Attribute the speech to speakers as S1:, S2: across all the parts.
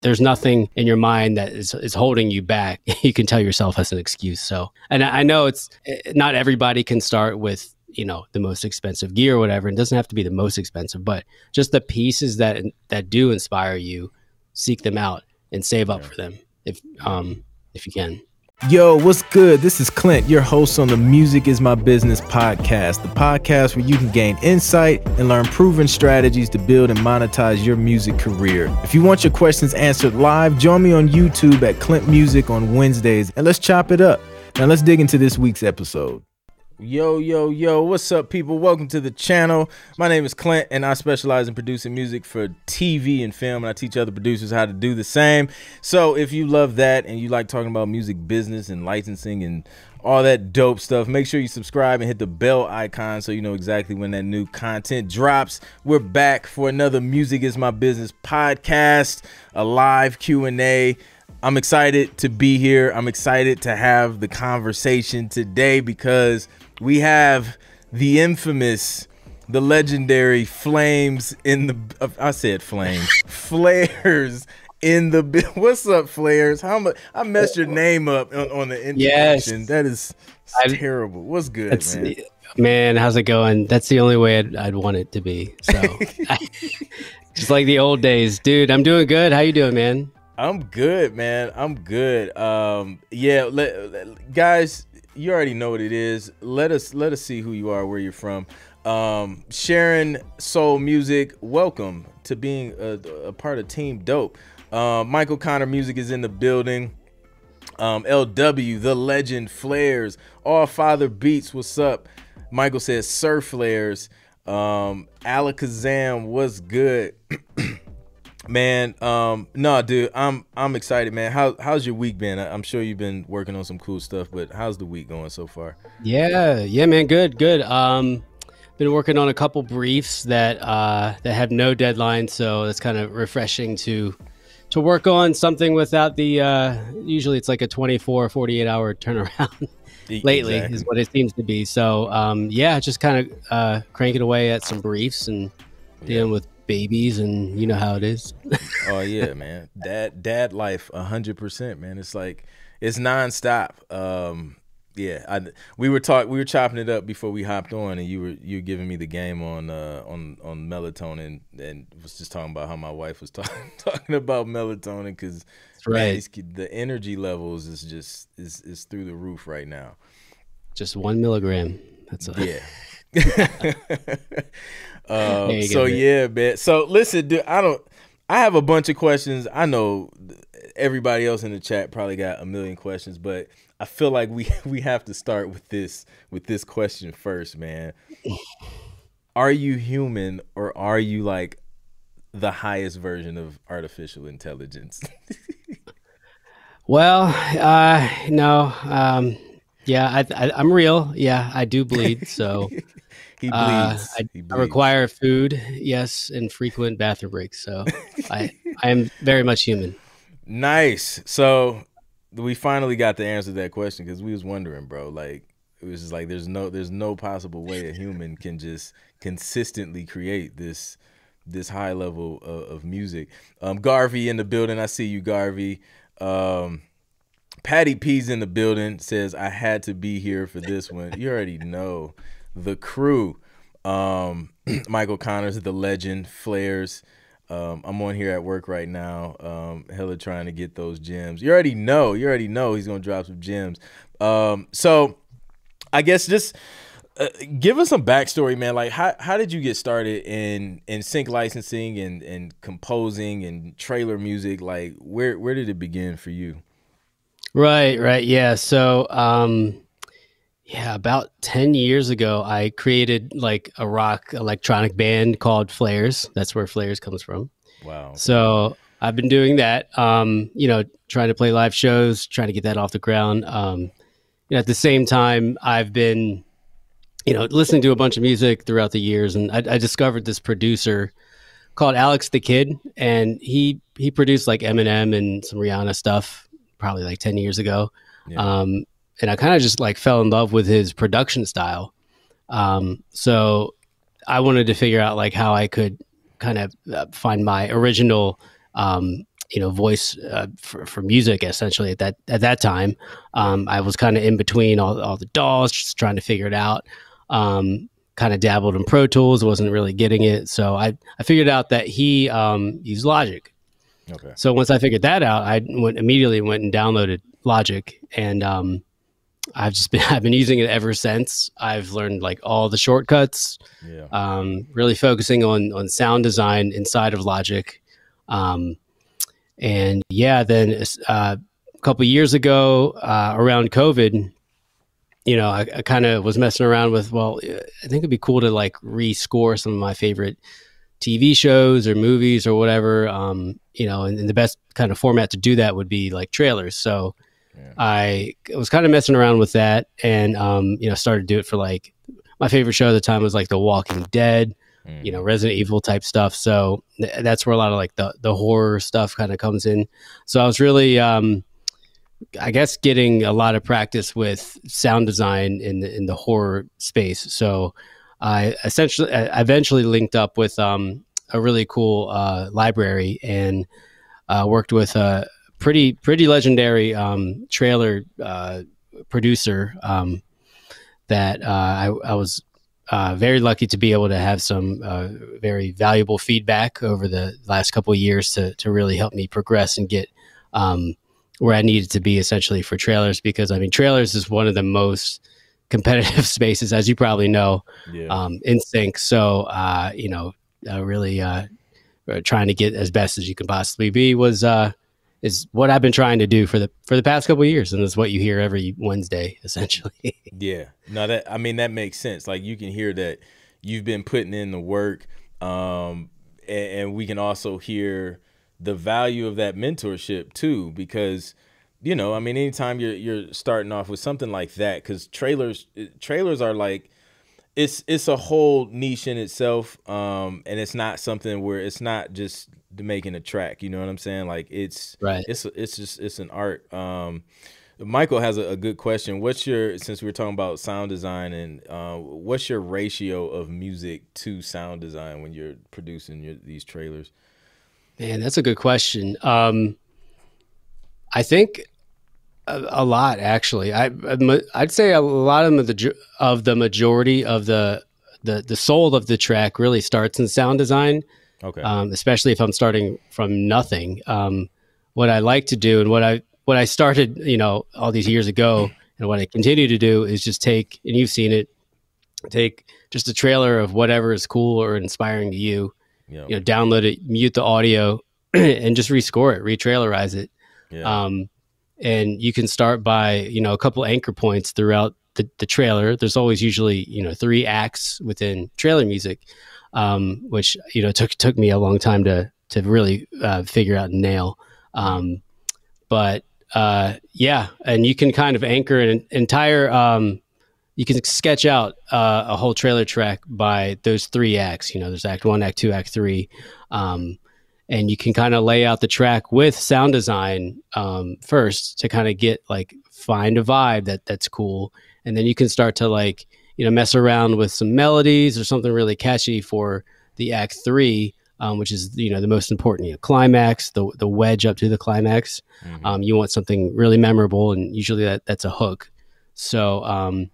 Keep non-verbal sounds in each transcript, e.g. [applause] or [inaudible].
S1: there's nothing in your mind that is, is holding you back. [laughs] you can tell yourself as an excuse. So, and I, know it's eh, not everybody can start with you know the most expensive gear or whatever. It doesn't have to be the most expensive, but just the pieces that that do inspire you, seek them out and save up for them if um if you can.
S2: Yo, what's good? This is Clint, your host on the Music is My Business podcast, the podcast where you can gain insight and learn proven strategies to build and monetize your music career. If you want your questions answered live, join me on YouTube at Clint Music on Wednesdays and let's chop it up. Now, let's dig into this week's episode. Yo, yo, yo, what's up, people? Welcome to the channel. My name is Clint, and I specialize in producing music for TV and film, and I teach other producers how to do the same. So, if you love that and you like talking about music business and licensing and all that dope stuff, make sure you subscribe and hit the bell icon so you know exactly when that new content drops. We're back for another Music is My Business podcast, a live Q&A. I'm excited to be here. I'm excited to have the conversation today because we have the infamous, the legendary Flames in the. Uh, I said Flames, [laughs] Flares in the. [laughs] What's up, Flares? How much I messed your name up on, on the introduction. Yes. That is terrible. What's good, man?
S1: Man, how's it going? That's the only way I'd, I'd want it to be. So, [laughs] just like the old days, dude. I'm doing good. How you doing, man?
S2: I'm good, man. I'm good. Um, yeah, let, let, guys, you already know what it is. Let us let us see who you are, where you're from. Um, Sharon Soul Music, welcome to being a, a part of Team Dope. Uh, Michael Connor Music is in the building. Um, LW, the legend, Flares, All Father Beats, what's up? Michael says Sir Flares. Um, Alakazam, what's good? [clears throat] Man, um, no, dude, I'm I'm excited, man. How how's your week been? I'm sure you've been working on some cool stuff, but how's the week going so far?
S1: Yeah, yeah, man, good, good. Um, been working on a couple briefs that uh that have no deadline, so it's kind of refreshing to to work on something without the uh usually it's like a 24 48 hour turnaround [laughs] lately exactly. is what it seems to be so um yeah just kind of uh cranking away at some briefs and dealing yeah. with babies and you know how it is.
S2: oh yeah, [laughs] man. Dad dad life hundred percent, man. It's like it's nonstop. Um yeah, I, we were talk we were chopping it up before we hopped on, and you were you were giving me the game on uh, on on melatonin, and was just talking about how my wife was [laughs] talk, talking about melatonin because right. the energy levels is just is is through the roof right now.
S1: Just one milligram. That's a-
S2: yeah. [laughs] Uh, so yeah, man. So listen, dude, I don't. I have a bunch of questions. I know everybody else in the chat probably got a million questions, but I feel like we [laughs] we have to start with this with this question first, man. Are you human or are you like the highest version of artificial intelligence? [laughs]
S1: well, uh, no. Um, yeah, I, I, am real. Yeah, I do bleed. So [laughs]
S2: he uh, bleeds.
S1: Uh, I,
S2: he bleeds.
S1: Require food, yes, and frequent bathroom breaks. So I I am very much human.
S2: Nice. So we finally got the answer to that question because we was wondering, bro. Like it was just like there's no there's no possible way a human can just consistently create this this high level of, of music. Um, Garvey in the building. I see you, Garvey. Um, Patty P's in the building says I had to be here for this one. You already know the crew. Um, [clears throat] Michael Connors, the legend, Flares. Um, I'm on here at work right now. Um, hella trying to get those gems. You already know. You already know he's gonna drop some gems. Um, so I guess just uh, give us some backstory, man. Like how how did you get started in in sync licensing and and composing and trailer music? Like where where did it begin for you?
S1: Right, right, yeah. So um, yeah, about 10 years ago, I created like a rock electronic band called Flares. That's where Flares comes from.
S2: Wow.
S1: So I've been doing that, um, you know, trying to play live shows, trying to get that off the ground. Um, you know, at the same time, I've been, you know, listening to a bunch of music throughout the years, and I, I discovered this producer called Alex da Kid, and he he produced like Eminem and some Rihanna stuff probably like 10 years ago. Yeah. Um, and I kind of just like fell in love with his production style. Um, so I wanted to figure out like how I could kind of uh, find my original um, you know voice uh, for, for music essentially at that at that time. Um, i was kind of in between all, all the DAWs, just trying to figure it out. Um, kind of dabbled in pro tools wasn't really getting it. So i, I figured out that he um, used logic. Okay. So once i figured that out i went immediately went and downloaded logic and um, i've just been [laughs] i've been using it ever since i've learned like all the shortcuts yeah. Um, really focusing on on sound design inside of logic um, and yeah, then uh, a couple years ago, uh, around COVID, you know, I, I kind of was messing around with. Well, I think it'd be cool to like rescore some of my favorite TV shows or movies or whatever. Um, you know, and, and, the best kind of format to do that would be like trailers. So yeah. I was kind of messing around with that, and um, you know, started to do it for like my favorite show at the time was like The Walking Dead mm. you know, Resident Evil type stuff. So th- that's where a lot of like the the horror stuff kind of comes in. So I was really, um, I guess, getting a lot of practice with sound design in the in the horror space. So I essentially, I eventually linked up with um, a really cool uh, library and uh, worked with a pretty pretty legendary um, trailer uh, producer um, that uh, I, I, was uh, very lucky to be able to have some uh, very valuable feedback over the last couple of years to to really help me progress and get um, where I needed to be essentially for trailers because I mean trailers is one of the most [laughs] competitive spaces as you probably know yeah. um, in sync so uh, you know really uh, trying to get as best as you can possibly be was uh, is what I've been trying to do for the for the past couple years, and it's what you hear every Wednesday, [laughs] essentially.
S2: yeah, no, that I mean that makes sense. Like you can hear that you've been putting in the work, um, and, and we can also hear the value of that mentorship too, because you know, I mean, anytime you're you're starting off with something like that, because trailers trailers are like it's it's a whole niche in itself, um, and it's not something where it's not just making a track. You know what I'm saying? Like it's
S1: right.
S2: It's it's just it's an art. Um, Michael has a, a, good question. What's your since we are talking about sound design and uh, what's your ratio of music to sound design when you're producing your, these trailers?
S1: Man, that's a good question. Um, I think a, a lot actually. I I'd say a lot of the of the majority of the the the soul of the track really starts in sound design
S2: Okay.
S1: Um, especially if I'm starting from nothing. Um, what I like to do and what I what I started, you know, all these years ago, and what I continue to do is just take, and you've seen it, take just a trailer of whatever is cool or inspiring to you. Yep. You know, download it, mute the audio, [clears throat] and just rescore it, retrailerize it. Yeah. Um, and you can start by you know a couple anchor points throughout the, the trailer. There's always usually you know three acts within trailer music um, which you know took took me a long time to to really uh, figure out and nail. Um, but uh, yeah, and you can kind of anchor an entire. Um, you can sketch out uh, a whole trailer track by those three acts. You know, there's Act One, Act Two, Act Three, um, and you can kind of lay out the track with sound design um, first to kind of get like find a vibe that that's cool, and then you can start to like you know mess around with some melodies or something really catchy for the act three um, which is you know the most important you know, climax the the wedge up to the climax. Mm-hmm. um, you want something really memorable and usually that that's a hook. So um,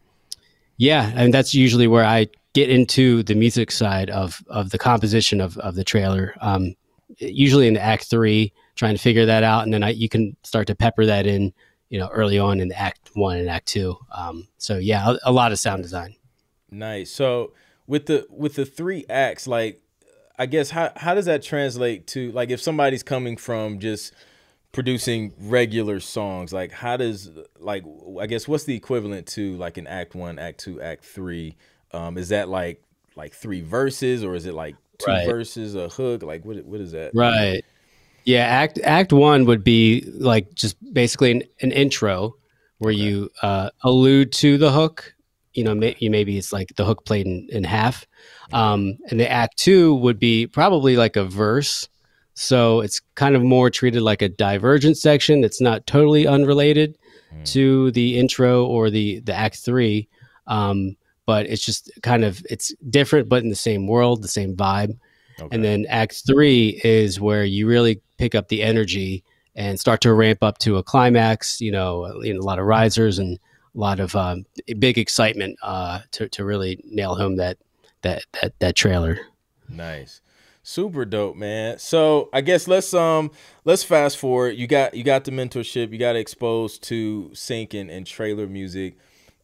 S1: yeah and that's usually where i get into the music side of of the composition of of the trailer. Um, usually in the act three trying to figure that out and then I, you can start to pepper that in you know, early on in Act One and Act Two. Um, so yeah, a, a lot of sound design.
S2: Nice. So with the with the three acts, like I guess how how does that translate to like if somebody's coming from just producing regular songs, like how does like I guess what's the equivalent to like an act one, act two, act three? Um, is that like like three verses or is it like two right. verses, a hook? Like what what is that?
S1: Right. Yeah, act act one would be like just basically an, an intro where okay. you uh, allude to the hook. You know, may, you maybe it's like the hook played in, in half, um, and the act two would be probably like a verse. So it's kind of more treated like a divergent section. It's not totally unrelated mm. to the intro or the the act three, um, but it's just kind of it's different, but in the same world, the same vibe. Okay. And then Act Three is where you really pick up the energy and start to ramp up to a climax. You know, a lot of risers and a lot of um, big excitement uh, to to really nail home that that that that trailer.
S2: Nice. Super dope, man. So I guess let's um let's fast forward. You got you got the mentorship. You got exposed to sync and, and trailer music.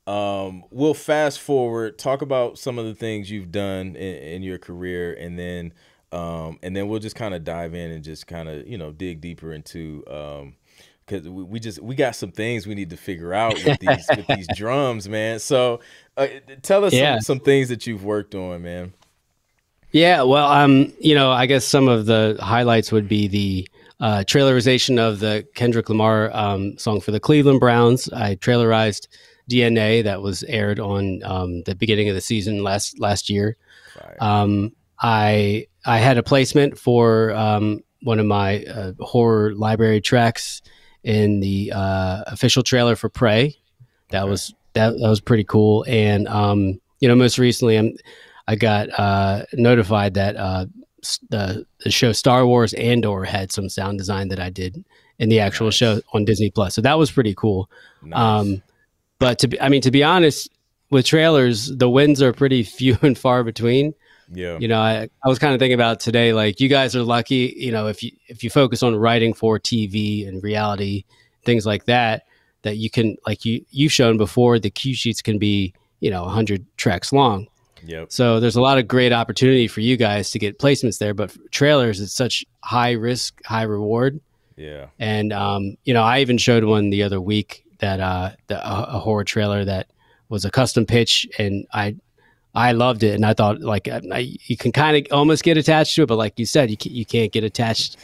S2: Um, we'll fast forward. Talk about some of the things you've done in, in your career, and then um, and then we'll just kind of dive in and just kind of you know dig deeper into um, because we, we just we got some things we need to figure out with these with these [laughs] drums, man. So uh, tell us yeah. some, some things that you've worked on, man.
S1: Yeah, well, um, you know, I guess some of the highlights would be the uh, trailerization of the Kendrick Lamar um, song for the Cleveland Browns. I trailerized DNA that was aired on um, the beginning of the season last last year. Um, I I had a placement for um, one of my uh, horror library tracks in the uh, official trailer for Prey. That okay. was that, that was pretty cool. And um, you know, most recently, I'm I got uh, notified that uh, the the show Star Wars Andor had some sound design that I did in the actual nice. show on Disney Plus. So that was pretty cool. Nice. Um, but to be, I mean, to be honest, with trailers, the wins are pretty [laughs] few and far between.
S2: Yeah.
S1: You know, I, I was kind of thinking about today, like you guys are lucky, you know, if you if you focus on writing for TV and reality, things like that, that you can like you you've shown before the cue sheets can be, you know, hundred tracks long.
S2: Yep.
S1: So there's a lot of great opportunity for you guys to get placements there, but trailers it's such high risk, high reward.
S2: Yeah.
S1: And um, you know, I even showed one the other week that uh, the, a, a horror trailer that was a custom pitch, and I I loved it, and I thought like I, you can kind of almost get attached to it, but like you said, you can, you can't get attached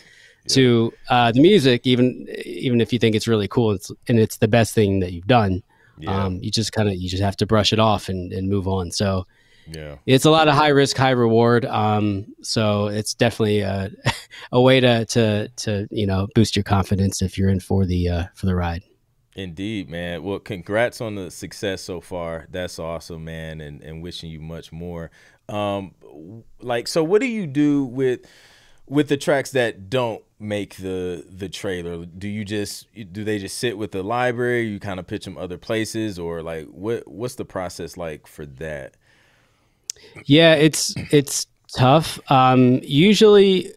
S1: yeah. to uh, the music, even even if you think it's really cool, it's, and it's the best thing that you've done. Yeah. Um, you just kind of you just have to brush it off and, and move on. So
S2: yeah,
S1: it's a lot of high risk, high reward. Um, so it's definitely a, [laughs] a way to to to you know boost your confidence if you're in for the uh, for the ride.
S2: Indeed, man. Well, congrats on the success so far. That's awesome, man, and and wishing you much more. Um, like, so what do you do with with the tracks that don't make the the trailer? Do you just do they just sit with the library? You kind of pitch them other places, or like what what's the process like for that?
S1: Yeah, it's it's tough. Um, usually,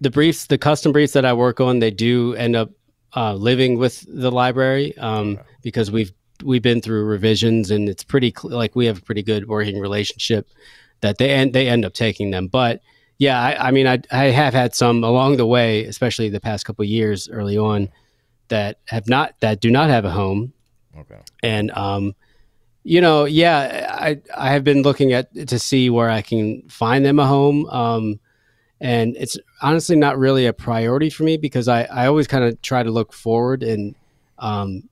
S1: the briefs, the custom briefs that I work on, they do end up uh, living with the library um, okay. because we've we've been through revisions and it's pretty cl- like we have a pretty good working relationship that they end they end up taking them. But yeah, I, I mean, I I have had some along the way, especially the past couple years early on, that have not that do not have a home.
S2: Okay.
S1: And um, you know, yeah, I I have been looking at to see where I can find them a home. Um, and it's honestly not really a priority for me because I, I always kind of try to look forward and um,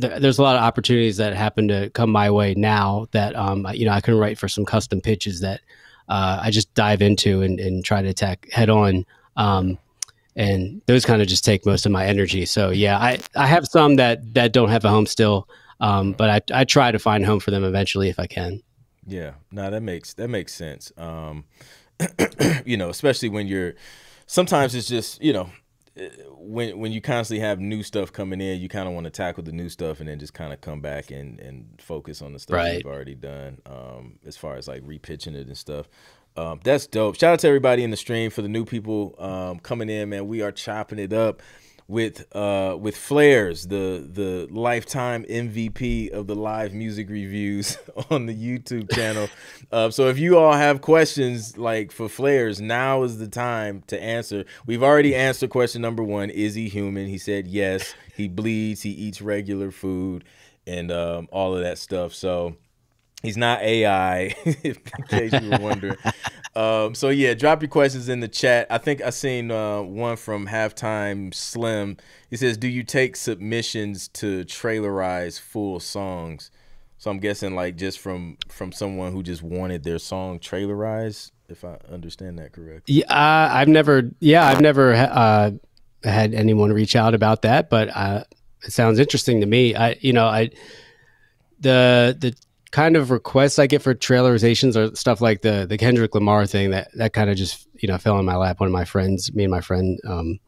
S1: th- there's a lot of opportunities that happen to come my way now that um, you know I can write for some custom pitches that uh, I just dive into and, and, try to attack head on um, and those kind of just take most of my energy. So yeah I, I have some that that don't have a home still um, but I, I try to find home for them eventually if I can.
S2: Yeah. No that makes that makes sense. Um, [clears throat] you know, especially when you're sometimes it's just, you know, when when you constantly have new stuff coming in, you kind of want to tackle the new stuff and then just kind of come back and and focus on the stuff right. you've already done um, as far as like repitching it and stuff. Um, that's dope. Shout out to everybody in the stream for the new people um, coming in, man. We are chopping it up with uh with Flares, the the lifetime MVP of the live music reviews [laughs] on the YouTube channel. [laughs] uh, so if you all have questions like for Flares, now is the time to answer. We've already answered question number one: Is he human? He said yes. He bleeds. He eats regular food, and um, all of that stuff. So he's not AI, [laughs] in case you were wondering. Um, so yeah, drop your questions in the chat. I think I seen uh, one from halftime Slim. He says, "Do you take submissions to trailerize full songs?" So I'm guessing like just from from someone who just wanted their song trailerized. If I understand that correctly.
S1: Yeah, uh, I've never. Yeah, I've never uh, had anyone reach out about that, but uh, it sounds interesting to me. I, you know, I the the kind of requests I get for trailerizations or stuff like the the Kendrick Lamar thing that that kind of just you know fell in my lap. One of my friends, me and my friend, um,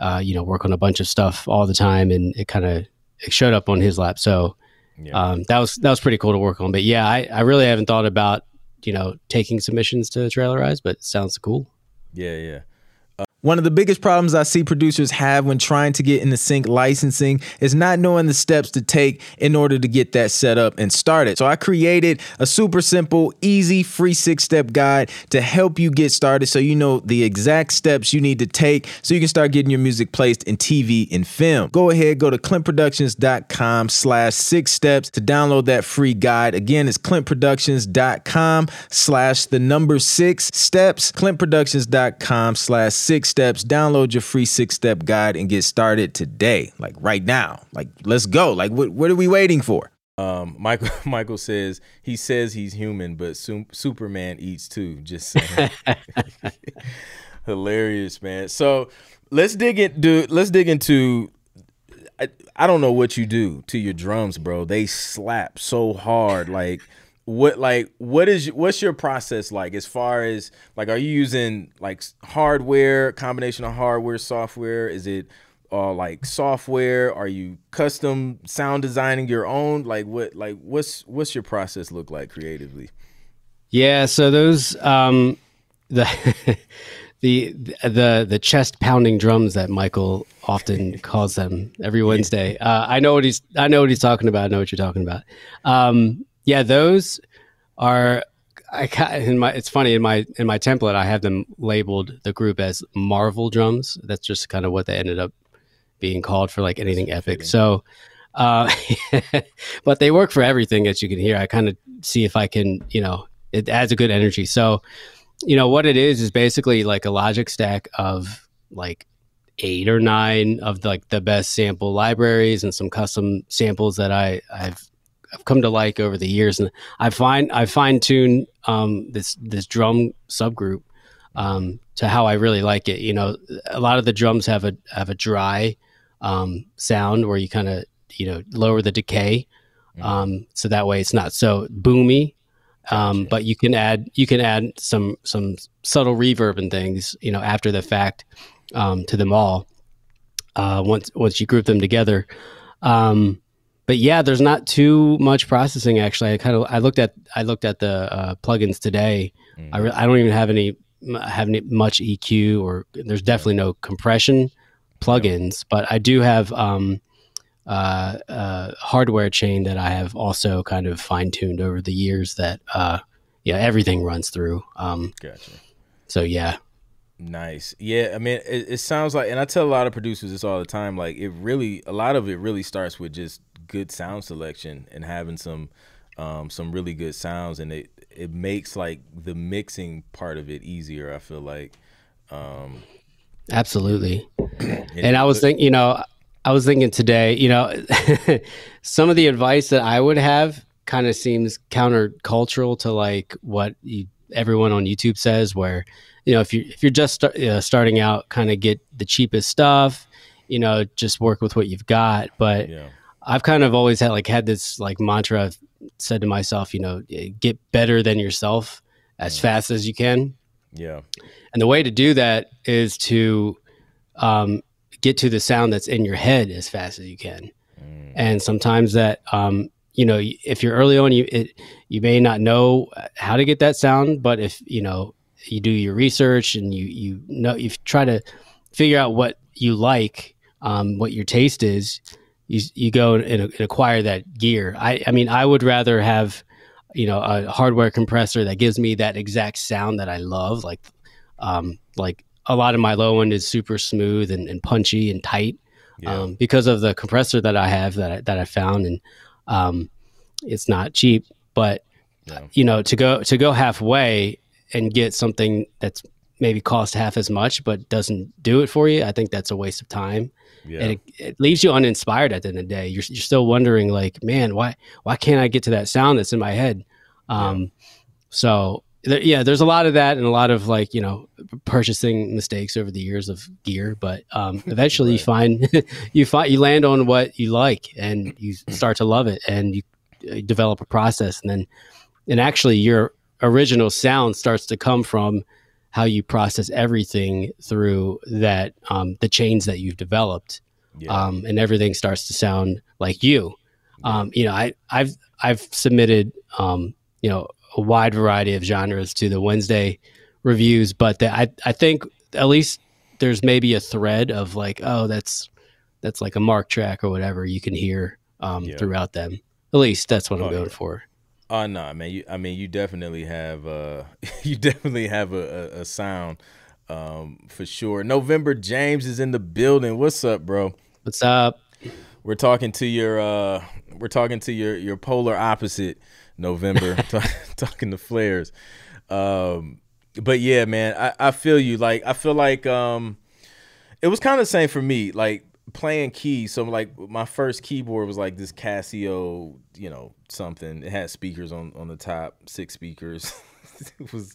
S1: uh, you know, work on a bunch of stuff all the time, and it kind of it showed up on his lap. So yeah. um, that was that was pretty cool to work on. But yeah, I, I really haven't thought about you know taking submissions to trailerize, but sounds cool.
S2: Yeah, yeah. One of the biggest problems I see producers have when trying to get into sync licensing is not knowing the steps to take in order to get that set up and started. So I created a super simple, easy, free six step guide to help you get started so you know the exact steps you need to take so you can start getting your music placed in TV and film. Go ahead, go to clintproductions.com slash six steps to download that free guide. Again, it's clintproductions.com slash the number six steps, clintproductions.com slash six steps. Download your free six step guide and get started today. Like right now. Like let's go. Like what what are we waiting for? Um, Michael [laughs] Michael says he says he's human, but su- Superman eats too. Just saying. [laughs] Hilarious, man. So let's dig into let's dig into I, I don't know what you do to your drums, bro. They slap so hard. Like what like what is what's your process like as far as like are you using like hardware combination of hardware software is it uh like software are you custom sound designing your own like what like what's what's your process look like creatively
S1: yeah so those um the [laughs] the the the chest pounding drums that Michael often [laughs] calls them every Wednesday. Uh, I know what he's I know what he's talking about. I know what you're talking about. Um, yeah, those are I in my it's funny in my in my template I have them labeled the group as Marvel drums. That's just kind of what they ended up being called for like anything epic. So uh, [laughs] but they work for everything as you can hear. I kind of see if I can, you know, it adds a good energy. So, you know, what it is is basically like a logic stack of like eight or nine of the, like the best sample libraries and some custom samples that I I've I've come to like over the years, and I find I fine tune um, this this drum subgroup um, to how I really like it. You know, a lot of the drums have a have a dry um, sound where you kind of you know lower the decay, mm-hmm. um, so that way it's not so boomy. Um, gotcha. But you can add you can add some some subtle reverb and things you know after the fact um, to them all. Uh, once once you group them together. Um, but yeah, there's not too much processing actually. I kind of I looked at I looked at the uh, plugins today. Mm. I re- I don't even have any have any much EQ or there's definitely no compression plugins, but I do have um, uh, uh, hardware chain that I have also kind of fine tuned over the years that uh, yeah everything runs through. Um, gotcha. So yeah.
S2: Nice. Yeah, I mean, it, it sounds like, and I tell a lot of producers this all the time. Like, it really, a lot of it really starts with just good sound selection and having some um, some really good sounds, and it it makes like the mixing part of it easier. I feel like. Um,
S1: Absolutely. and, [clears throat] and I was thinking, you know, I was thinking today, you know, [laughs] some of the advice that I would have kind of seems countercultural to like what you, everyone on YouTube says, where you know if you if you're just start, uh, starting out, kind of get the cheapest stuff, you know, just work with what you've got. But yeah. I've kind of always had like had this like mantra I've said to myself, you know, get better than yourself as mm. fast as you can.
S2: Yeah.
S1: And the way to do that is to um, get to the sound that's in your head as fast as you can. Mm. And sometimes that, um, you know, if you're early on, you it, you may not know how to get that sound, but if you know you do your research and you you know you try to figure out what you like, um, what your taste is, you you go and, and acquire that gear. I I mean, I would rather have you know a hardware compressor that gives me that exact sound that I love. Like um, like a lot of my low end is super smooth and, and punchy and tight yeah. um, because of the compressor that I have that I, that I found and um, it's not cheap, but yeah. you know to go to go halfway and get something that's maybe cost half as much but doesn't do it for you, I think that's a waste of time yeah. and it, it, leaves you uninspired at the end of the day. You're, you're still wondering like, man, why why can't I get to that sound that's in my head? Um, yeah. So there, yeah, there's a lot of that and a lot of like you know purchasing mistakes over the years of gear, but um, [laughs] eventually right. you find [laughs] you find you land on what you like and you [clears throat] start to love it, and you uh, develop a process and then and actually your original sound starts to come from how you process everything through that um, the chains that you've developed yeah. um, and everything starts to sound like you yeah. um, you know I, i've i've submitted um, you know a wide variety of genres to the wednesday reviews but the, I, I think at least there's maybe a thread of like oh that's that's like a Marc track or whatever you can hear um, yeah. throughout them at least that's what i'm oh, going for
S2: Oh no, man! You, I mean, you definitely have uh, [laughs] you definitely have a, a, a sound um, for sure. November James is in the building. What's up, bro?
S1: What's up?
S2: We're talking to your uh, we're talking to your your polar opposite, November. [laughs] [laughs] talking to flares. Um, but yeah, man, I, I feel you. Like I feel like um, it was kind of the same for me. Like playing keys. So like my first keyboard was like this Casio, you know, something. It had speakers on on the top, six speakers. [laughs] it was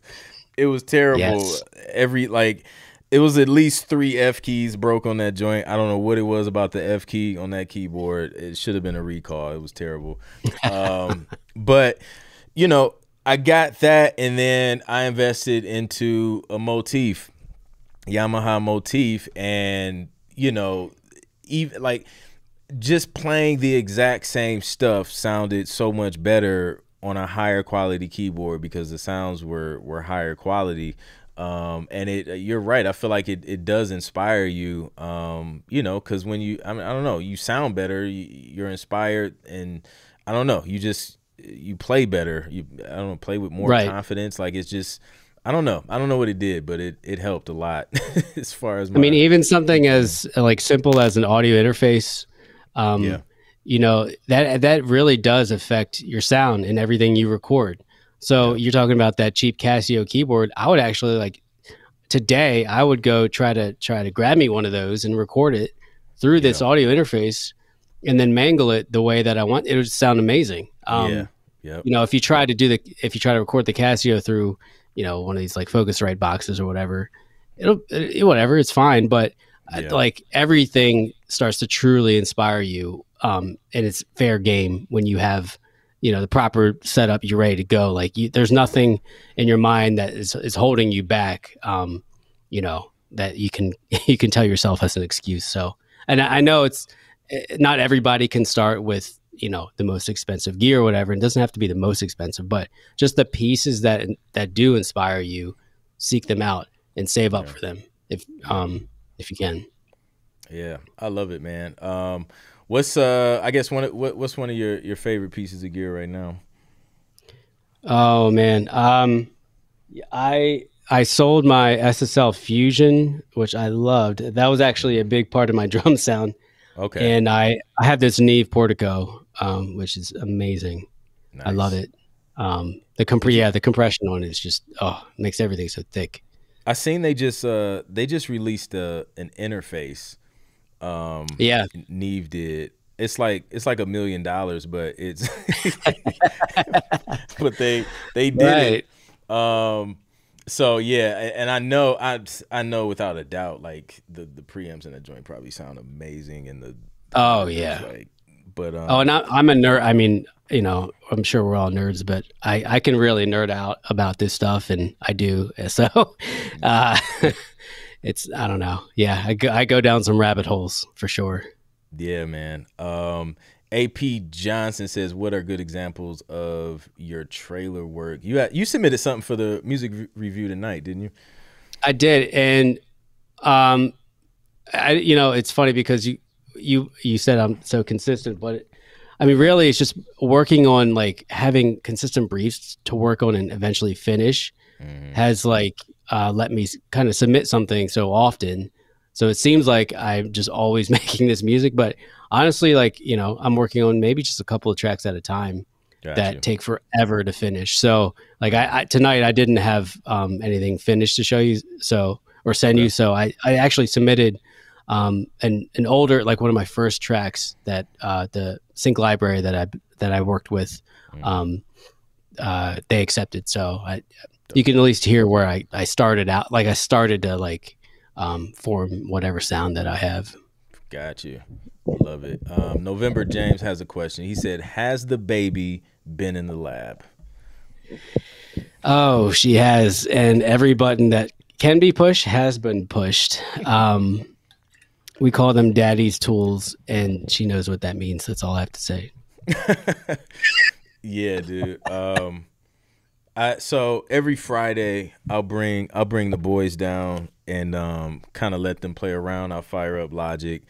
S2: it was terrible. Yes. Every like it was at least three F keys broke on that joint. I don't know what it was about the F key on that keyboard. It should have been a recall. It was terrible. Um, [laughs] but you know, I got that, and then I invested into a motif, Yamaha motif, and you know even like just playing the exact same stuff sounded so much better on a higher quality keyboard because the sounds were were higher quality um, and it you're right i feel like it, it does inspire you um, you know because when you I, mean, I don't know you sound better you, are inspired and i don't know you just you play better you i don't know play with more right. confidence like it's just I don't know. I don't know what it did, but it it helped a lot [laughs] as far as.
S1: My, I mean, even something as like simple as an audio interface. Um, yeah. You know that that really does affect your sound and everything you record. So yeah. you're talking about that cheap Casio keyboard. I would actually like today. I would go try to try to grab me one of those and record it through this yeah. audio interface, and then mangle it the way that I want. It would sound amazing. Um, yeah. Yep. You know, if you try to do the if you try to record the Casio through you know one of these like Focusrite boxes or whatever, it'll it, whatever it's fine. But uh, yeah. like everything starts to truly inspire you, um, and it's fair game when you have you know the proper setup. You're ready to go. Like you, there's nothing in your mind that is is holding you back. Um, you know that you can [laughs] you can tell yourself as an excuse. So, and I, I know it's eh, not everybody can start with you know the most expensive gear or whatever. It doesn't have to be the most expensive, but just the pieces that that do inspire you, seek them out and save up yeah. for them if um if you can.
S2: Yeah, I love it, man. Um, what's uh I guess one what, what's one of your your favorite pieces of gear right now?
S1: Oh man, um, I I sold my SSL Fusion, which I loved. That was actually a big part of my [laughs] drum sound. Okay. And I I have this Neve Portico, um, which is amazing. Nice. I love it. Um, the comp- yeah, the compression on it is just oh, makes everything so thick.
S2: I seen they just uh they just released a an interface. Um,
S1: yeah,
S2: Neve did. It's like it's like a million dollars, but it's [laughs] [laughs] but they they did right. it. Um, so yeah, and I know I I know without a doubt, like the the preamps in the joint probably sound amazing, and the
S1: oh yeah,
S2: like but um,
S1: oh, and I, am a nerd. I mean, you know, I'm sure we're all nerds, but I I can really nerd out about this stuff, and I do. [laughs] So, uh, [laughs] it's I don't know. Yeah, I go I go down some rabbit holes for sure.
S2: Yeah, man. Um, AP Johnson says, "What are good examples of your trailer work?" You had, you submitted something for the music re- review tonight, didn't you?
S1: I did, and um, I you know it's funny because you you you said I'm so consistent, but it, I mean really it's just working on like having consistent briefs to work on and eventually finish mm. has like uh, let me kind of submit something so often. So it seems like I'm just always [laughs] making this music, but honestly, like you know, I'm working on maybe just a couple of tracks at a time that take forever to finish. So like I, I tonight I didn't have um, anything finished to show you, so or send okay. you. So I I actually submitted um, an an older like one of my first tracks that uh, the sync library that I that I worked with. Mm. Um, uh, they accepted. So I, you can at least hear where I, I started out. Like I started to like um, form whatever sound that I have.
S2: Got you. Love it. Um, November James has a question. He said, "Has the baby been in the lab?"
S1: Oh, she has, and every button that can be pushed has been pushed. Um, we call them daddy's tools, and she knows what that means. That's all I have to say. [laughs]
S2: yeah, dude. Um, I so every Friday I'll bring I'll bring the boys down and um, kind of let them play around. I'll fire up Logic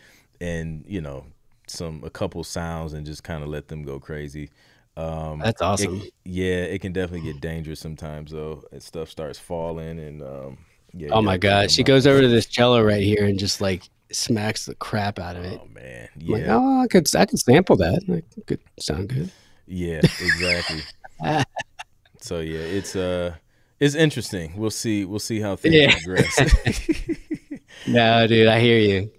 S2: and you know some a couple sounds and just kind of let them go crazy.
S1: Um, That's awesome.
S2: It, yeah, it can definitely get dangerous sometimes though. And stuff starts falling and um, yeah.
S1: Oh my god, she goes over to this cello right here and just like smacks the crap out of it.
S2: Oh man, yeah.
S1: Like, oh, I could I could sample that. It could sound good.
S2: Yeah, exactly. [laughs] so yeah, it's uh, it's interesting. We'll see. We'll see how things yeah. progress. [laughs] [laughs]
S1: no, dude, I hear you.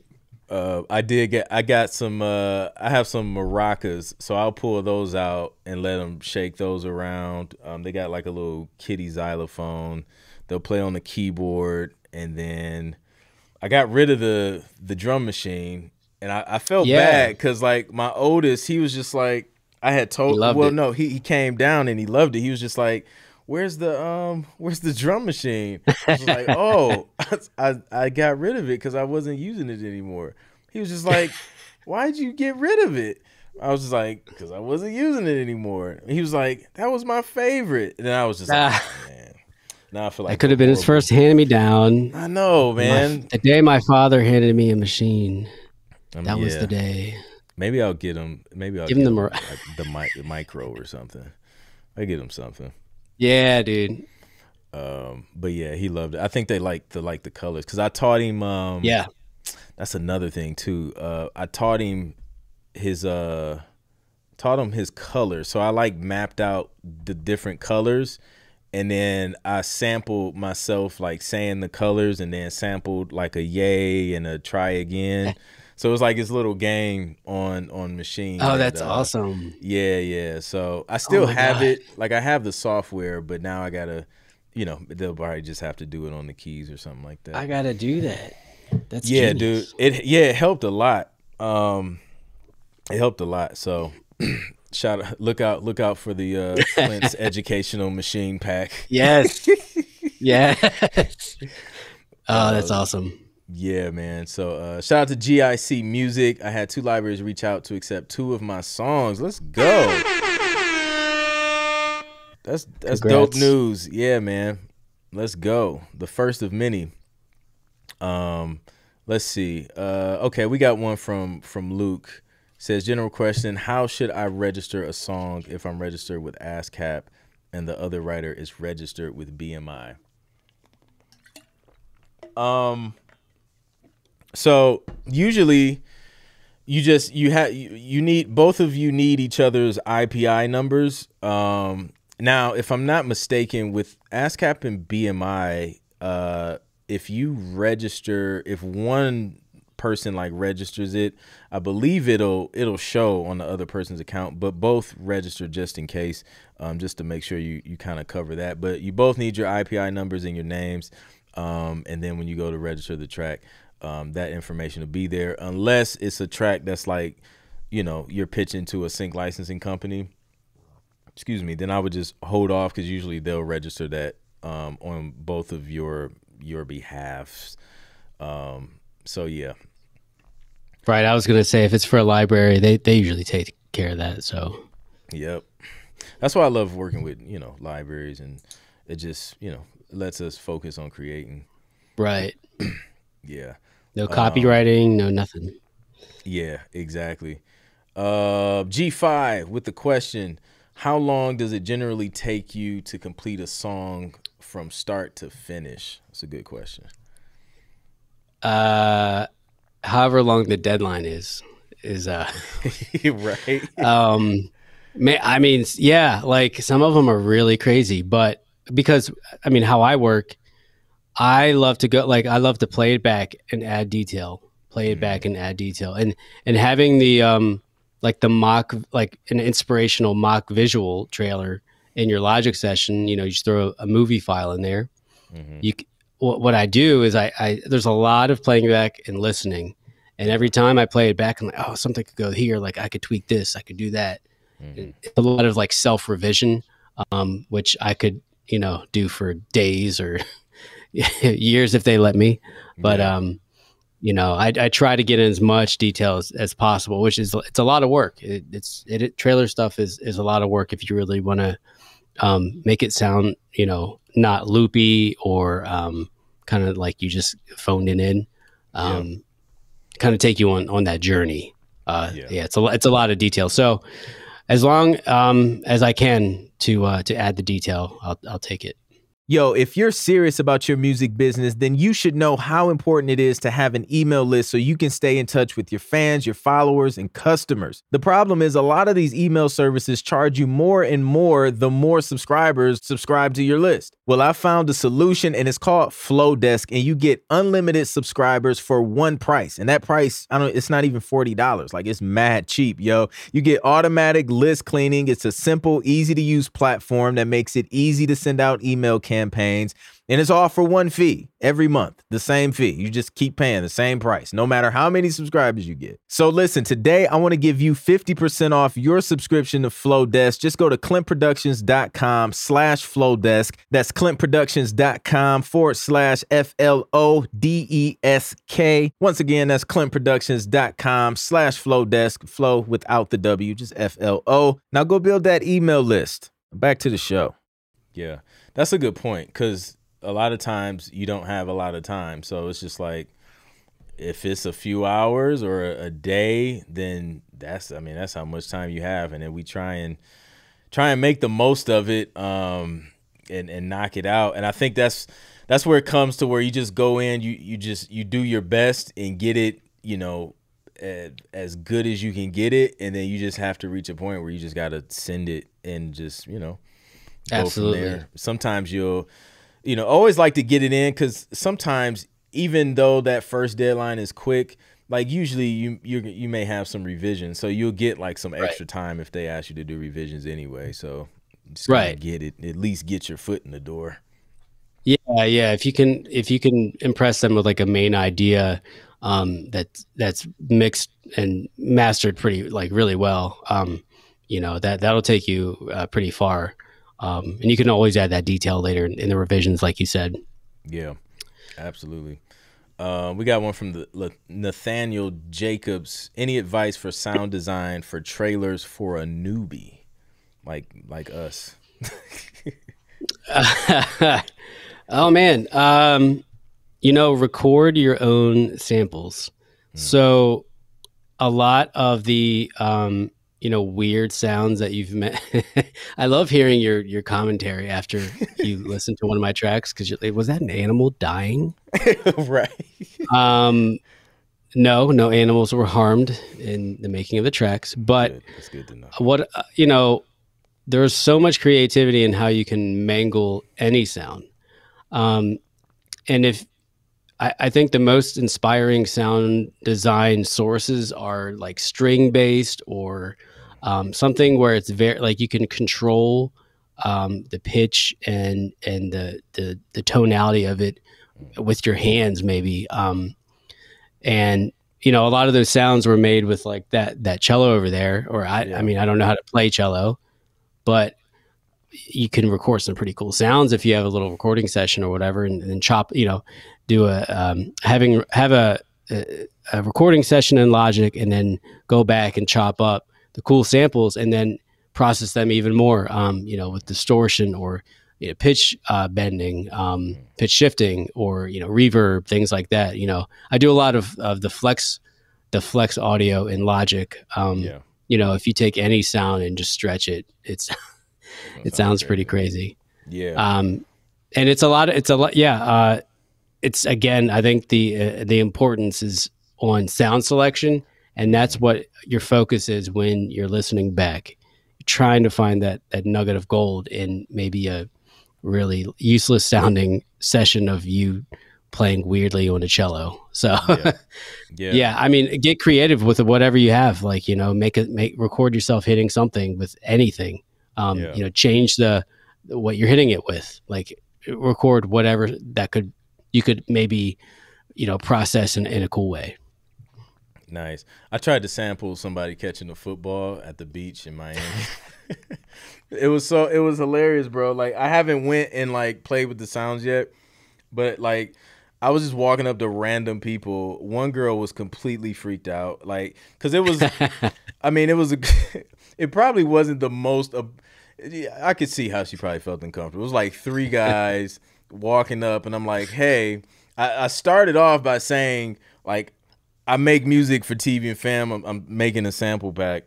S2: Uh, I did get. I got some. Uh, I have some maracas, so I'll pull those out and let them shake those around. Um, they got like a little kitty xylophone. They'll play on the keyboard, and then I got rid of the the drum machine, and I, I felt yeah. bad because like my oldest, he was just like I had told. Well, it. no, he he came down and he loved it. He was just like, "Where's the um [laughs] Where's the drum machine?" I was like, "Oh, [laughs] I I got rid of it because I wasn't using it anymore." He was just like, "Why'd you get rid of it?" I was just like, "Because I wasn't using it anymore." And he was like, "That was my favorite," and I was just like, oh, "Man." Now I feel like
S1: it could have been his first hand me down.
S2: I know, man.
S1: My, the day my father handed me a machine, um, that yeah. was the day.
S2: Maybe I'll get him. Maybe I'll give him the, like, the, mic, the micro or something. I get him something.
S1: Yeah, dude.
S2: Um, but yeah, he loved it. I think they like the like the colors because I taught him. Um,
S1: yeah,
S2: that's another thing too. Uh, I taught him his uh, taught him his colors. So I like mapped out the different colors and then I sampled myself like saying the colors and then sampled like a yay and a try again. So it was like this little game on on Maschine.
S1: Oh, that's uh, awesome.
S2: Yeah, yeah. So I still oh have God. it. Like I have the software, but now I gotta, you know, they'll probably just have to do it on the keys or something like that.
S1: I gotta do that. That's
S2: yeah,
S1: genius.
S2: dude. It yeah, it helped a lot. Um, it helped a lot. So [clears throat] Shout out, look out, look out for the uh, Clint's [laughs] educational Maschine pack.
S1: Yes, [laughs] yes. Oh, that's uh, awesome.
S2: Yeah, man. So uh, shout out to GIC Music. I had two libraries reach out to accept two of my songs. Let's go. That's that's Congrats. dope news. Yeah, man. Let's go. The first of many. Um, let's see. Uh, okay, we got one from from Luke. Says general question: How should I register a song if I'm registered with ASCAP and the other writer is registered with BMI? Um. So usually, you just you have you, you need both of you need each other's IPI numbers. Um. Now, if I'm not mistaken, with ASCAP and BMI, uh, if you register, if one person like registers it, I believe it'll it'll show on the other person's account, but both register just in case, um, just to make sure you you kind of cover that. But you both need your IPI numbers and your names, um, and then when you go to register the track, um, that information to be there, unless it's a track that's like, you know, you're pitching to a sync licensing company. Excuse me. Then I would just hold off because usually they'll register that um, on both of your your behalfs. Um, so yeah,
S1: Right. I was gonna say if it's for a library, they they usually take care of that. So.
S2: Yep. That's why I love working with you know libraries, and it just you know lets us focus on creating.
S1: Right. [clears throat]
S2: yeah.
S1: No copywriting. Um, no nothing.
S2: Yeah. Exactly. Uh, G5 with the question: How long does it generally take you to complete a song from start to finish? That's a good question.
S1: Uh however long the deadline is is uh [laughs]
S2: right [laughs]
S1: um i mean yeah like some of them are really crazy but because i mean how i work i love to go like i love to play it back and add detail play it mm back and add detail and and having the um like the mock like an inspirational mock visual trailer in your logic session you know you just throw a movie file in there mm-hmm. you what, what I do is I, I there's a lot of playing back and listening, And every time I play it back, I'm like, oh, something could go here. Like I could tweak this, I could do that. Mm-hmm. It's a lot of like self revision, um, which I could, you know, do for days or [laughs] years if they let me. But yeah. um, you know, I, I, try to get in as much detail as, as possible, which is it's a lot of work. It, it's it, it, trailer stuff is is a lot of work if you really want to um, make it sound, you know, not loopy or um, kind of like you just phoned it in. Um, yeah. Kind of take you on on that journey. Uh, yeah. yeah, it's a it's a lot of detail. So as long um, as I can to uh, to add the detail, I'll I'll take it.
S2: Yo, if you're serious about your music business, then you should know how important it is to have an email list so you can stay in touch with your fans, your followers, and customers. The problem is a lot of these email services charge you more and more the more subscribers subscribe to your list. Well, I found a solution and it's called Flodesk, and you get unlimited subscribers for one price. And that price, I don't it's not even $40. Like it's mad cheap, yo. You get automatic list cleaning. It's a simple, easy to use platform that makes it easy to send out email campaigns campaigns. And it's all for one fee every month, the same fee. You just keep paying the same price, no matter how many subscribers you get. So listen, today I want to give you 50% off your subscription to Flodesk. Just go to clintproductions.com slash Flodesk. That's clintproductions.com forward slash F-L-O-D-E-S-K. Once again, that's clintproductions.com slash Flodesk. Flow without the W, just F-L-O. Now go build that email list. Back to the show.
S3: Yeah. That's a good point because a lot of times you don't have a lot of time. So it's just like if it's a few hours or a, day, then that's I mean that's how much time you have, and then we try and try and make the most of it um, and and knock it out. And I think that's that's where it comes to where you just go in, you you just you do your best and get it, you know, as good as you can get it, and then you just have to reach a point where you just got to send it and just you know
S1: Absolutely.
S3: Sometimes you'll, you know, always like to get it in because sometimes even though that first deadline is quick, like usually you you you may have some revisions, so you'll get like some extra right. time if they ask you to do revisions anyway. So just right, get it at least get your foot in the door.
S1: Yeah, yeah. If you can if you can impress them with like a main idea um, that that's mixed and mastered pretty like really well, um, you know that that'll take you uh, pretty far. Um, and you can always add that detail later in, in the revisions, like you said.
S3: Yeah, absolutely. Uh, we got one from the Nathaniel Jacobs. Any advice for sound design for trailers for a newbie, like like us? [laughs]
S1: oh man, um, you know, record your own samples. Mm. So a lot of the um, you know weird sounds that you've met. [laughs] I love hearing your your commentary after [laughs] you listen to one of my tracks because was that an animal dying? [laughs]
S3: right.
S1: Um, no, no animals were harmed in the making of the tracks, but
S3: good. That's good.
S1: What uh, you know, there's so much creativity in how you can mangle any sound, um, and if I, I think the most inspiring sound design sources are like string based or um, something where it's very like you can control um, the pitch and and the, the the tonality of it with your hands maybe um, and you know a lot of those sounds were made with like that that cello over there or I, yeah. I mean I don't know how to play cello but you can record some pretty cool sounds if you have a little recording session or whatever and, chop you know do a um, having have a, a, a recording session in logic and then go back and chop up the cool samples and then process them even more, um, you know, with distortion or you know, pitch uh, bending, um, pitch shifting, or you know, reverb, things like that. You know, I do a lot of, of the flex, the flex audio in Logic. Um, yeah. You know, if you take any sound and just stretch it, it's [laughs] it sounds pretty crazy.
S3: Yeah.
S1: Um, and it's a lot. Of, it's a lot. Yeah. Uh, it's again. I think the uh, the importance is on sound selection and that's what your focus is when you're listening back you're trying to find that that nugget of gold in maybe a really useless sounding session of you playing weirdly on a cello so yeah. [laughs] yeah. yeah i mean get creative with whatever you have like you know make it make record yourself hitting something with anything um yeah. you know change the what you're hitting it with like record whatever that could you could maybe you know process in, in a cool way
S2: Nice. I tried to sample somebody catching a football at the beach in Miami. [laughs] it was so it was hilarious, bro. Like I haven't went and like played with the sounds yet, but like I was just walking up to random people. One girl was completely freaked out, like because it was. [laughs] I mean, it was a. [laughs] It probably wasn't the most. Uh, I could see how she probably felt uncomfortable. It was like three guys walking up, and I'm like, "Hey." I, I started off by saying like I make music for TV and fam. I'm, I'm making a sample pack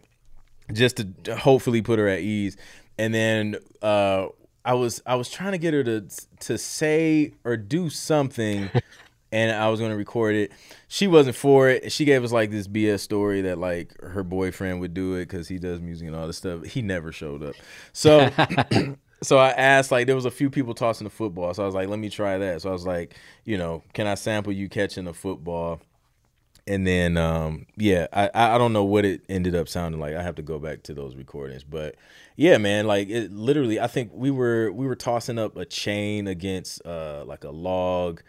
S2: just to hopefully put her at ease. And then uh, I was I was trying to get her to to say or do something, [laughs] and I was gonna record it. She wasn't for it. She gave us like this BS story that like her boyfriend would do it because he does music and all this stuff. He never showed up. So [laughs] [clears throat] so I asked like there was a few people tossing the football. So I was like, let me try that. So I was like, you know, can I sample you catching the football? And then um, yeah, I I don't know what it ended up sounding like. I have to go back to those recordings, but yeah, man, like it literally. I think we were we were tossing up a chain against uh like a log,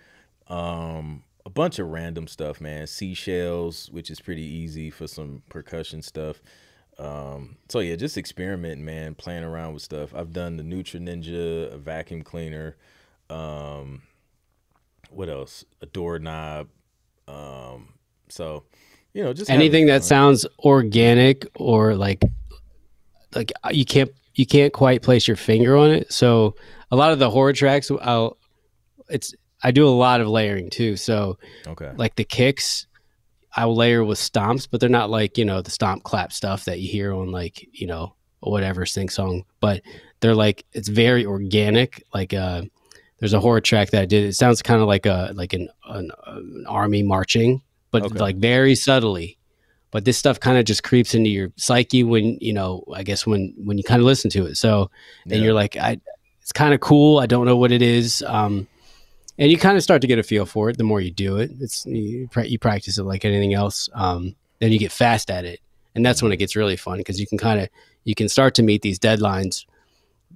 S2: um, a bunch of random stuff, man. Seashells, which is pretty easy for some percussion stuff. Um, so yeah, just experimenting, man, playing around with stuff. I've done the Nutri Ninja, a vacuum cleaner, um, what else? A doorknob, um, so, you know, just
S1: anything that sounds organic or like like uh, you can't you can't quite place your finger on it. So a lot of the horror tracks, I'll it's I do a lot of layering too. So
S2: okay,
S1: like the kicks, I will layer with stomps, but they're not like you know the stomp clap stuff that you hear on like you know whatever sing song. But they're like it's very organic. Like uh, there's a horror track that I did. It sounds kind of like a like an, an, an army marching but okay. like very subtly. But this stuff kind of just creeps into your psyche when you know, I guess when when you kind of listen to it. So and you're like, I, it's kind of cool. I don't know what it is. Um, and you kind of start to get a feel for it the more you do it. It's you, you practice it like anything else. Um, then you get fast at it, and that's when it gets really fun because you can kind of you can start to meet these deadlines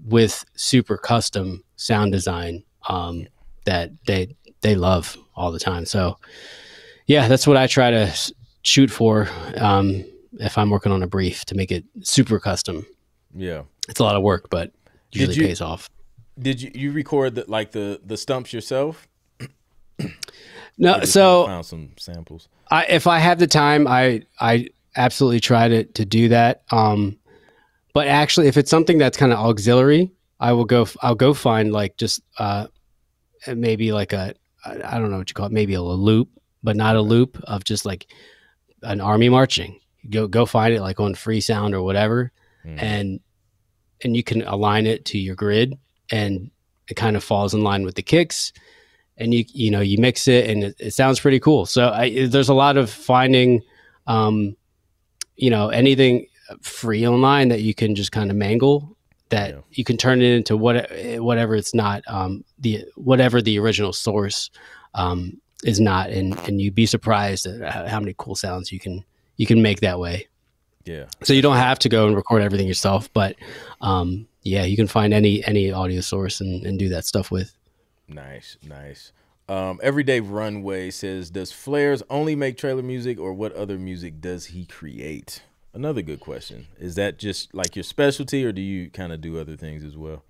S1: with super custom sound design um, that they they love all the time. So yeah, that's what I try to shoot for um, if I'm working on a brief to make it super custom.
S2: Yeah,
S1: it's a lot of work, but usually you, pays off.
S2: Did you you record the, like the the stumps yourself? [clears throat]
S1: no, so
S2: found some samples.
S1: I, if I have the time, I I absolutely try to to do that. Um, but actually, if it's something that's kind of auxiliary, I will go. I'll go find like just uh, maybe like a I don't know what you call it, maybe a loop but not a loop of just like an army marching. Go go find it like on Freesound or whatever, mm. and and you can align it to your grid, and it kind of falls in line with the kicks, and you you know you mix it, and it, it sounds pretty cool. So I, there's a lot of finding, um, you know, anything free online that you can just kind of mangle that yeah. you can turn it into what whatever it's not um, the whatever the original source um, is not, and and you'd be surprised at how many cool sounds you can you can make that way.
S2: Yeah.
S1: So you don't have to go and record everything yourself, but um, yeah, you can find any any audio source and, and do that stuff with.
S2: Nice, nice. Um, Everyday Runway says, "Does Flares only make trailer music, or what other music does he create?" Another good question. Is that just like your specialty, or do you kind of do other things as well?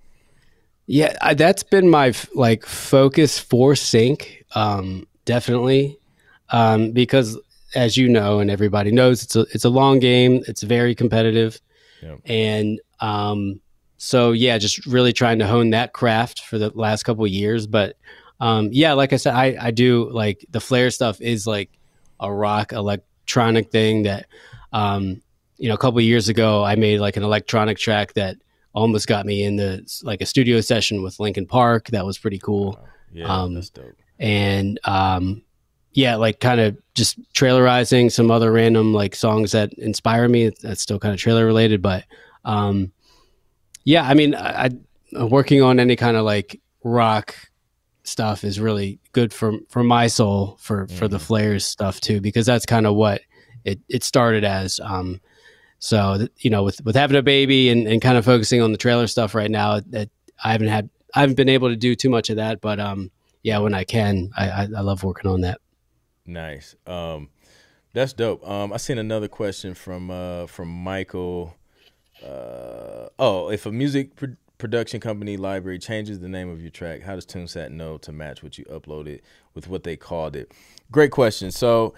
S1: Yeah, I, that's been my like focus for Sync. Um, definitely, um, because as you know and everybody knows, it's a it's a long game. It's very competitive, yep. and um, so yeah, just really trying to hone that craft for the last couple years. But um, yeah, like I said, I I do like the flare stuff is like a rock electronic thing that um, you know a couple years ago I made like an electronic track that almost got me in the like a studio session with Linkin Park. That was pretty cool.
S2: Yeah, um, that's dope
S1: and um, yeah, like kind of just trailerizing some other random like songs that inspire me. That's still kind of trailer related, but um, yeah, I mean, I, I working on any kind of like rock stuff is really good for for my soul for mm. for the mm. flares stuff too because that's kind of what it it started as um so you know with with having a baby and, and kind of focusing on the trailer stuff right now that i haven't had i haven't been able to do too much of that but um yeah, when I can, I, I, I love working on that.
S2: Nice. Um, That's dope. Um, I seen another question from uh from Michael. Uh, oh, if a music pro- production company library changes the name of your track, how does TuneSat know to match what you uploaded with what they called it? Great question. So,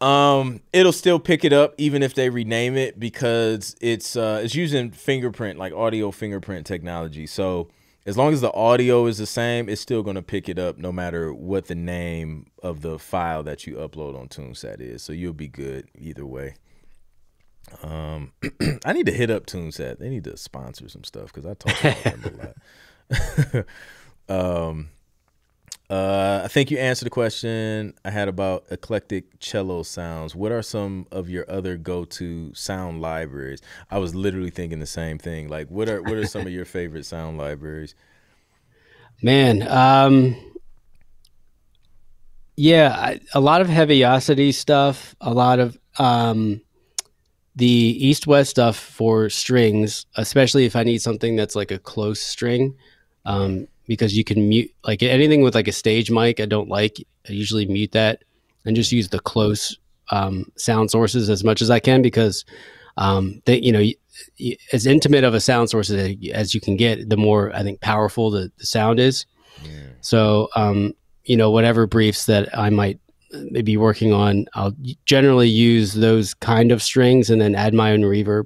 S2: um, it'll still pick it up even if they rename it because it's uh it's using fingerprint like audio fingerprint technology. So as long as the audio is the same, it's still gonna pick it up no matter what the name of the file that you upload on TuneSat is. So you'll be good either way. Um, [clears throat] I need to hit up TuneSat. They need to sponsor some stuff because I talk about them a lot. [laughs] um, uh, I think you answered the question I had about eclectic cello sounds. What are some of your other go-to sound libraries? I was literally thinking the same thing. Like, what are what are some of your favorite sound libraries?
S1: Man, um, yeah, I, a lot of Heavyocity stuff, a lot of um, the EastWest stuff for strings, especially if I need something that's like a close string, um, because you can mute like anything with like a stage mic. I don't like. I usually mute that and just use the close um, sound sources as much as I can because um, they, you know, as intimate of a sound source as, as you can get, the more I think powerful the, the sound is. So, um, you know, whatever briefs that I might be working on, I'll generally use those kind of strings and then add my own reverb.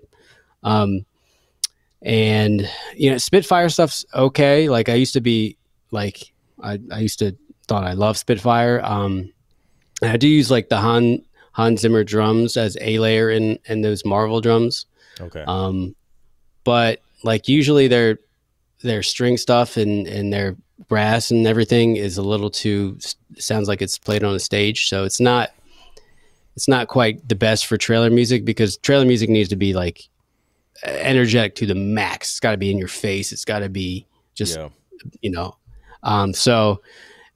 S1: Um, and you know, Spitfire stuff's okay. Like I used to be like I, I used to thought I loved Spitfire. Um, I do use like the Han Hans Zimmer drums as a layer in in those Marvel drums.
S2: Okay.
S1: Um, but like usually their their string stuff and and their brass and everything is a little too sounds like it's played on a stage, so it's not it's not quite the best for trailer music because trailer music needs to be like energetic to the max. It's got to be in your face. It's got to be just
S2: yeah.
S1: you know. Um, so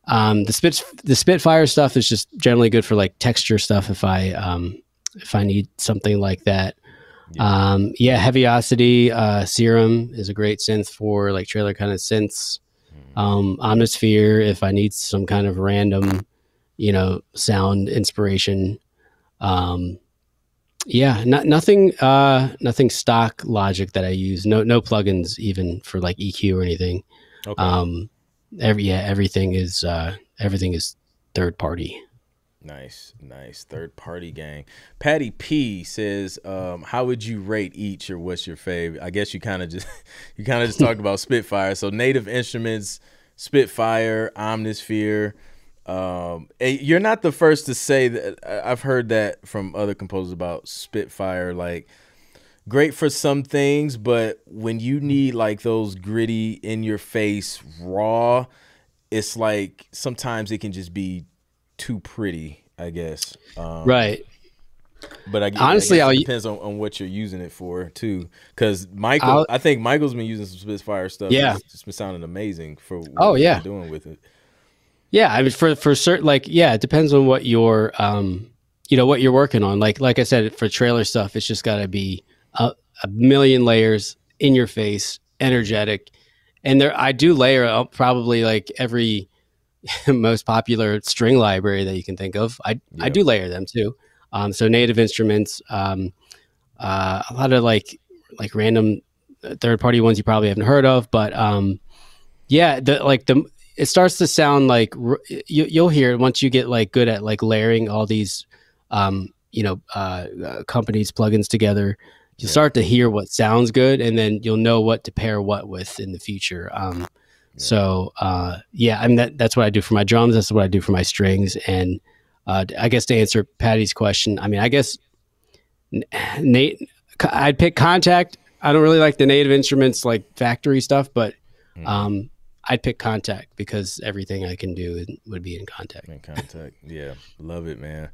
S1: um, the spit the Spitfire stuff is just generally good for like texture stuff. If I um, if I need something like that.
S2: Yeah.
S1: Um, yeah, Heavyocity, uh, Serum is a great synth for like trailer kind of synths. Um, Omnisphere, if I need some kind of random, you know, sound inspiration. Um, yeah, not, nothing, uh, nothing stock logic that I use. No, no plugins even for like EQ or anything.
S2: Okay.
S1: Um, every, yeah, everything is, uh, everything is third party.
S2: Nice, nice. Third party gang. Patty P says, um, "How would you rate each, or what's your favorite?" I guess you kind of just [laughs] you kind of just talked about Spitfire. So Native Instruments, Spitfire, Omnisphere. Um, you're not the first to say that. I've heard that from other composers about Spitfire. Like, great for some things, but when you need like those gritty, in your face, raw, it's like sometimes it can just be too pretty, I guess. Um,
S1: Right.
S2: But I,
S1: Honestly,
S2: I it depends on, on what you're using it for too. Because Michael,
S1: I'll-
S2: I think Michael's been using some Spitfire stuff.
S1: Yeah.
S2: it's, it's been sounding amazing for what
S1: Oh, yeah.
S2: doing with it.
S1: Yeah, I mean, for for certain, like, yeah, it depends on what you're, um, you know, what you're working on. Like, like I said, for trailer stuff, it's just got to be a, a million layers in your face, energetic, and there, I do layer up probably like every [laughs] most popular string library that you can think of. I
S2: Yeah.
S1: I do layer them too. Um, so native instruments, um, uh, a lot of like like random third party ones you probably haven't heard of, but um, yeah, the like the it starts to sound like you, you'll hear it once you get like good at like layering all these um, you know uh, uh, companies plugins together. You
S2: Yeah.
S1: start to hear what sounds good, and then you'll know what to pair what with in the future. Um, So uh, yeah, I mean that that's what I do for my drums. That's what I do for my strings. And uh, I guess to answer Patty's question, I mean I guess [sighs] Nate, I'd pick Kontakt. I don't really like the native instruments like factory stuff, but
S2: Mm.
S1: um, I'd pick Kontakt because everything I can do would be in Kontakt.
S2: In Kontakt. yeah. Love it, man.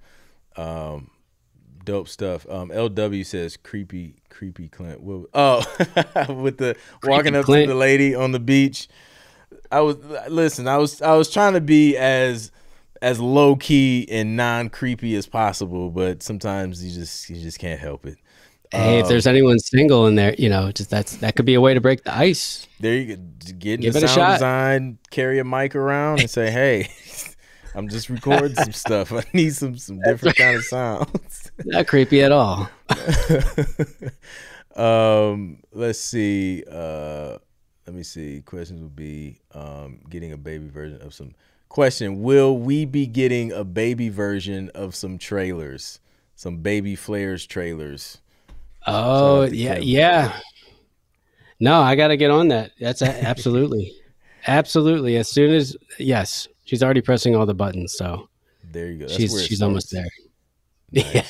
S2: Um dope stuff. Um LW says creepy, creepy Clint. Oh [laughs] with the walking up
S1: Clint.
S2: to the lady on the beach. I was listen, I was I was trying to be as as low key and non creepy as possible, but sometimes you just you just can't help it.
S1: Hey, if
S2: Um,
S1: there's anyone single in there, you know, just that's that could be a way to break the ice.
S2: There you go. Get
S1: Give
S2: into
S1: it a
S2: sound
S1: shot.
S2: design, carry a mic around, and say, "Hey, [laughs]
S3: I'm just recording some [laughs] stuff. I need some some different kind of sounds. [laughs]
S1: Not creepy at all.
S3: um, let's see. Uh, let me see. Questions would be um, getting a baby version of some. Question: Will we be getting a baby version of some trailers, some baby flares trailers?
S1: Oh yeah, Kevin. yeah. No, I got to get on that. That's a, absolutely, [laughs] absolutely. As soon as yes, she's already pressing all the buttons. So
S3: there you go. That's
S1: she's she's almost there. [laughs]
S3: Nice. Yeah.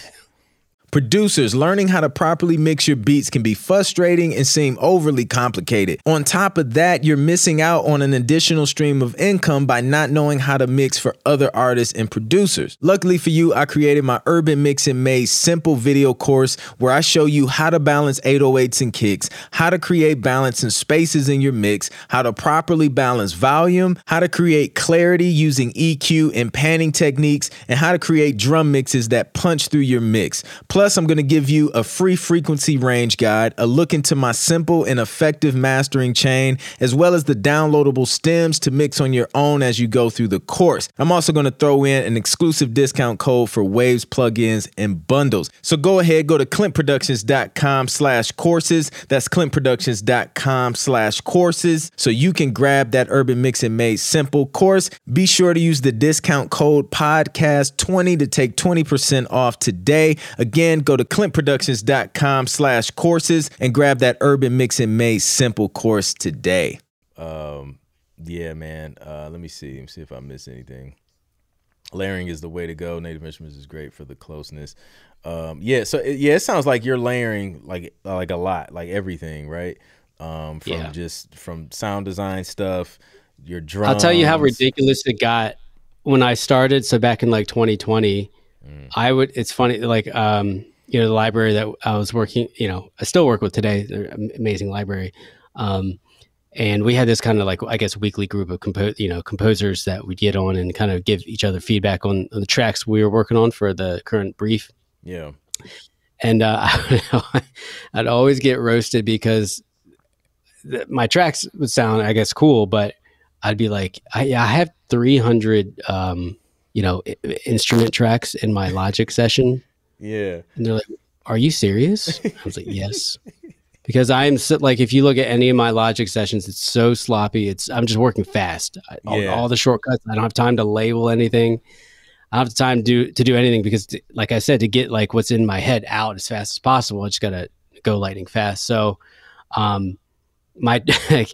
S2: Producers, learning how to properly mix your beats can be frustrating and seem overly complicated. On top of that, you're missing out on an additional stream of income by not knowing how to mix for other artists and producers. Luckily for you, I created my Urban Mixing Made Simple video course where I show you how to balance 808s and kicks, how to create balance and spaces in your mix, how to properly balance volume, how to create clarity using EQ and panning techniques, and how to create drum mixes that punch through your mix. Plus, I'm going to give you a free frequency range guide, a look into my simple and effective mastering chain, as well as the downloadable stems to mix on your own as you go through the course. I'm also going to throw in an exclusive discount code for Waves plugins and bundles. So go ahead, go to clintproductions.com slash courses. That's clintproductions.com slash courses. So you can grab that Urban Mixing Made Simple course. Be sure to use the discount code podcast20 to take 20% off today. Again, Again, go to clintproductions.com slash courses and grab that Urban Mixing Made Simple course today.
S3: Um, yeah, man. Uh, let me see. Let me see if I miss anything. Layering is the way to go. Native Instruments is great for the closeness. Um, yeah, so it, yeah, it sounds like you're layering like like a lot, like everything, right? Um, from yeah. just from sound design stuff, your drums.
S1: I'll tell you how ridiculous it got when I started. So back in like 2020, Mm. I would. It's funny, like um, you know, the library that I was working. You know, I still work with today. They're amazing library. Um, and we had this kind of like I guess weekly group of compo- you know composers that we'd get on and kind of give each other feedback on, on the tracks we were working on for the current brief.
S3: Yeah.
S1: And uh, [laughs] I'd always get roasted because my tracks would sound, I guess, cool, but I'd be like, I, I have 300 um, you know, instrument tracks in my Logic session.
S3: Yeah.
S1: And they're like, "Are you serious?" I was like, "Yes." [laughs] because I'm so, like, if you look at any of my Logic sessions, it's so sloppy. It's I'm just working fast. All, yeah. all the shortcuts. I don't have time to label anything. I don't have time to do to do anything because, like I said, to get like what's in my head out as fast as possible, I just gotta go lightning fast. So, um, my [laughs] I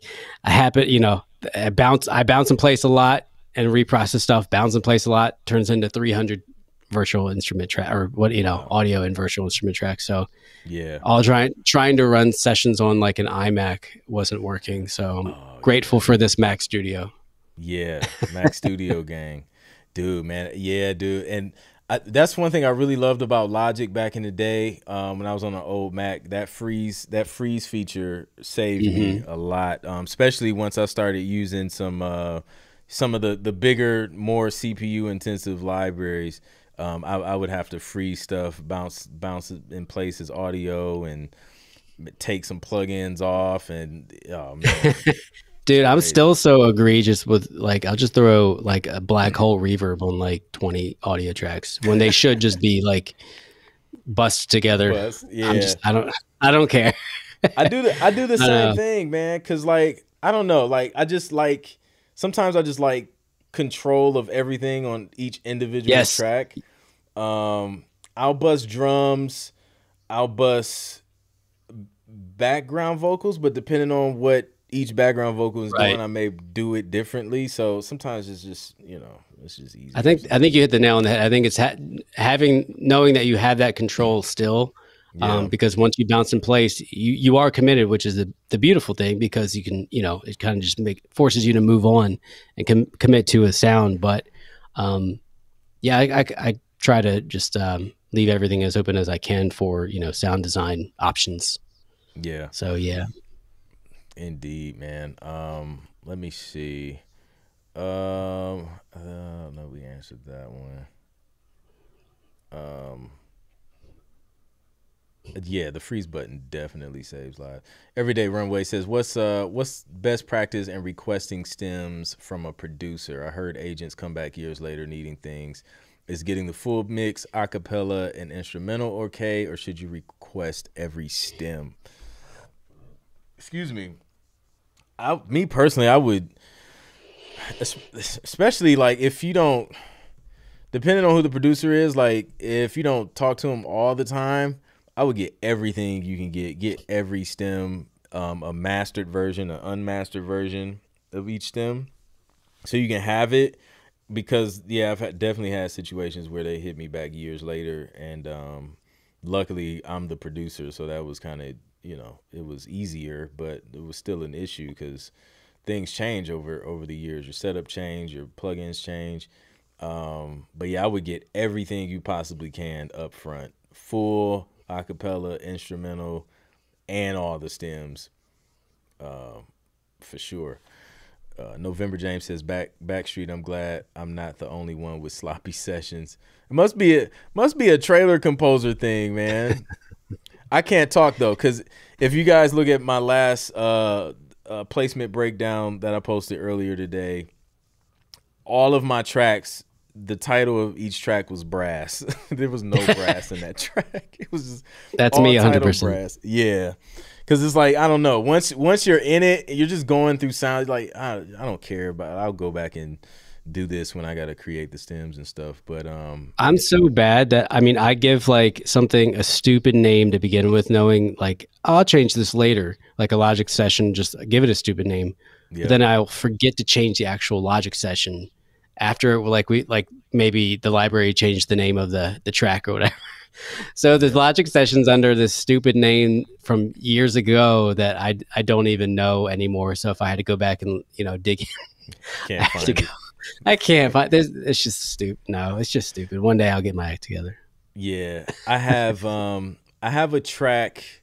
S1: happen, you know, I bounce I bounce in place a lot and reprocess stuff, bounce in place a lot, turns into 300 virtual instrument track or what you know audio and virtual instrument tracks. So
S3: yeah,
S1: all trying trying to run sessions on like an iMac wasn't working. So I'm oh, grateful yeah. for this Mac Studio.
S3: Yeah, Mac [laughs] Studio gang, dude, man, yeah, dude, and. I, that's one thing I really loved about Logic back in the day um, when I was on an old Mac. That freeze, that freeze feature saved mm-hmm. me a lot, um, especially once I started using some uh, some of the the bigger, more CPU intensive libraries, um, I, I, would have to freeze stuff, bounce bounce in places audio, and take some plugins off, and oh. [laughs]
S1: Dude, I'm still so egregious with like I'll just throw like a black hole reverb on like 20 audio tracks when they should just be like bust together. Bust, yeah. I'm just I don't I don't care.
S3: I do the I do the [laughs] same thing, man, cuz like I don't know, like I just like sometimes I just like control of everything on each individual yes. track. Um, I'll bust drums, I'll bust background vocals, but depending on what each background vocal is right. doing, I may do it differently. So sometimes it's just you know it's just easy.
S1: I think I think you hit the nail on the head. I think it's ha- having knowing that you have that control still yeah. Um, because once you bounce in place, you, you are committed, which is the, the beautiful thing because you can, you know, it kind of just make forces you to move on and com- commit to a sound. But um, yeah, I, I, I, try to just um, leave everything as open as I can for, you know, sound design options.
S3: Yeah.
S1: So, yeah.
S3: Indeed, man. Um, let me see. Um, uh, no, we answered that one. Um,
S2: Yeah, the freeze button definitely saves lives. Everyday Runway says, "What's uh what's best practice in requesting stems from a producer? I heard agents come back years later needing things. Is getting the full mix, acapella, and instrumental okay, or should you request every stem?" Excuse me. I me personally, I would, especially like if you don't, depending on who the producer is, like if you don't talk to him all the time I would get everything you can get. Get every stem, um, a mastered version, an unmastered version of each stem, so you can have it. Because yeah, I've definitely had situations where they hit me back years later, and um, luckily I'm the producer, so that was kind of you know it was easier, but it was still an issue because things change over over the years. Your setup change, your plugins change. Um, but yeah, I would get everything you possibly can up front, full acapella, instrumental, and all the stems, uh, for sure. Uh, November James says back Backstreet. I'm glad I'm not the only one with sloppy [laughs] sessions. It must be a must be a trailer composer thing, man. I can't talk though, because if you guys look at my last uh, uh, placement breakdown that I posted earlier today, all of my tracks the title of each track was brass. [laughs] there was no brass in that [laughs] track. It was just
S1: that's me, hundred percent.
S2: Yeah, because it's like I don't know. Once once you're in it, you're just going through sound. Like I, I don't care, but I'll go back and do this when I got to create the stems and stuff. But um,
S1: I'm so bad that I mean, I give like something a stupid name to begin with, knowing like I'll change this later, like a Logic session. Just give it a stupid name. Yeah. But then I'll forget to change the actual Logic session after like we like maybe the library changed the name of the the track or whatever. [laughs] so the logic sessions under this stupid name from years ago that I I don't even know anymore. So if I had to go back and you know dig in, [laughs] I find go, [laughs] I can't find this. It's just stupid. No, it's just stupid. One day I'll get my act together.
S2: Yeah, I have um I have a track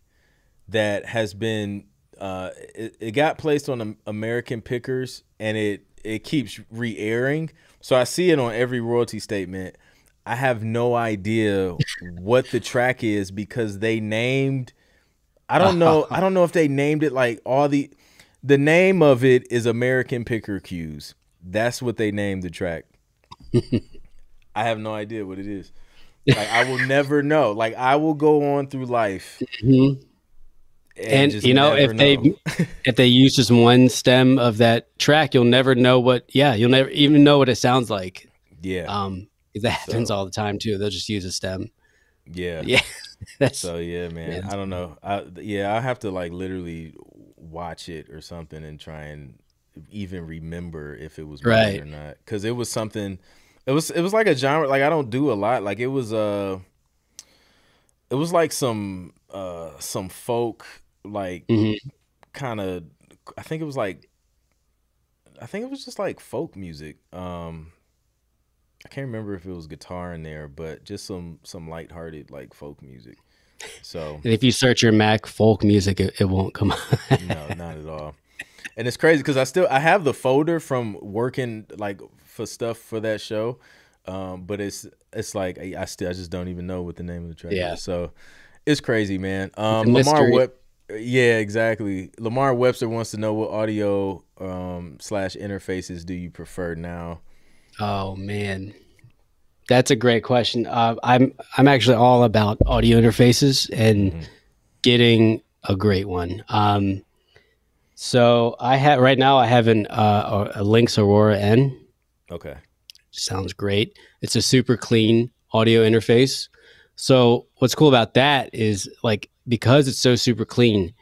S2: that has been uh it, it got placed on American Pickers and it it keeps re-airing. So I see it on every royalty statement. I have no idea what the track is because they named I don't know [laughs] I don't know if they named it like all the the name of it is American Picker Cues. That's what they named the track. [laughs] I have no idea what it is. Like I will never know. Like I will go on through life mm-hmm
S1: and, and you know if know. they [laughs] if they use just one stem of that track you'll never know what yeah you'll never even know what it sounds like.
S2: Yeah.
S1: Um that happens so, all the time too. They'll just use a stem.
S2: Yeah. [laughs]
S1: Yeah.
S2: So yeah man. i don't know. I yeah i have to like literally watch it or something and try and even remember if it was right or not. Because it was something it was it was like a genre like i don't do a lot. Like it was uh it was like some uh some folk like mm-hmm. kind of I think it was like I think it was just like folk music. Um I can't remember if it was guitar in there, but just some some lighthearted like folk music. So
S1: and if you search your Mac folk music, it, it won't come. Up.
S2: no, not at all. And it's crazy because I still I have the folder from working like for stuff for that show, um, but it's it's like I, I still I just don't even know what the name of the track yeah. is. So it's crazy, man. Um, Lamar Web, yeah, exactly. Lamar Webster wants to know what audio um, slash interfaces do you prefer now?
S1: Oh man, that's a great question. Uh, I'm I'm actually all about audio interfaces and mm-hmm. getting a great one. Um, so I have right now I have an uh, a Lynx Aurora N.
S2: Okay,
S1: sounds great. It's a super clean audio interface. So what's cool about that is like because it's so super clean,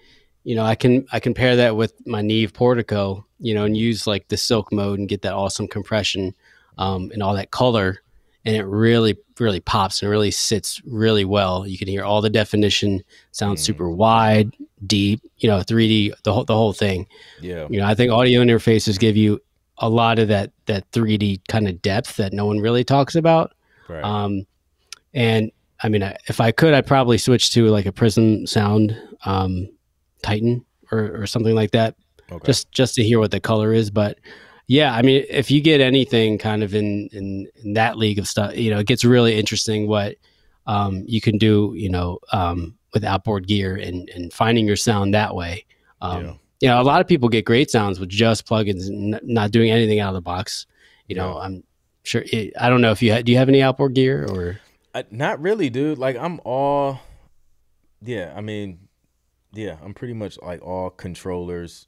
S1: you know, I can I can pair that with my Neve Portico, you know, and use like the silk mode and get that awesome compression um, and all that color, and it really really pops and really sits really well. You can hear all the definition, sounds mm. super wide, deep, you know, 3D, the whole the whole thing.
S2: Yeah,
S1: you know, I think audio interfaces give you a lot of that that 3D kind of depth that no one really talks about. Right. Um, and I mean, if I could, I'd probably switch to like a Prism Sound um, Titan or, or something like that, okay. just just to hear what the color is. But yeah, I mean, if you get anything kind of in in, in that league of stuff, you know, it gets really interesting what um, you can do. You know, um, with outboard gear and and finding your sound that way. Um,
S2: Yeah.
S1: You know, a lot of people get great sounds with just plugins and n- not doing anything out of the box. You know,
S2: Yeah.
S1: I'm sure. It, I don't know if you ha- do you have any outboard gear or
S2: I, not really, dude. Like I'm all, yeah. I mean, yeah. I'm pretty much like all controllers,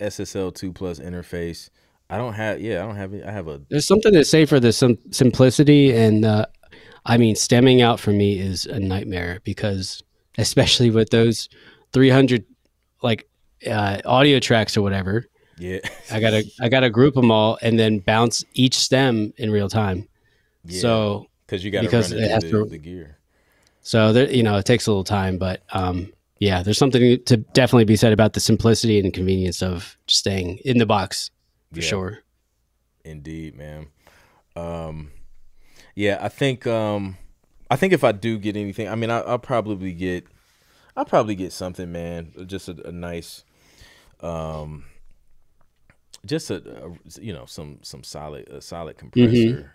S2: SSL two plus interface. I don't have, yeah. I don't have. I have a
S1: there's something to say for the sim- simplicity and uh, I mean stemming out for me is a nightmare because especially with those 300 like uh, audio tracks or whatever
S2: yeah.
S1: I gotta I gotta group them all and then bounce each stem in real time
S2: yeah.
S1: so
S2: because you got to
S1: because
S2: run
S1: it has to-
S2: the gear.
S1: so there you know it takes a little time but um yeah there's something to definitely be said about the simplicity and convenience of staying in the box for
S2: Yeah.
S1: sure
S2: Indeed, man. Um, yeah, I think um, I think if I do get anything, I mean, I, I'll probably get, I'll probably get something, man. Just a, a nice, um, just a, a you know some some solid a solid compressor, um,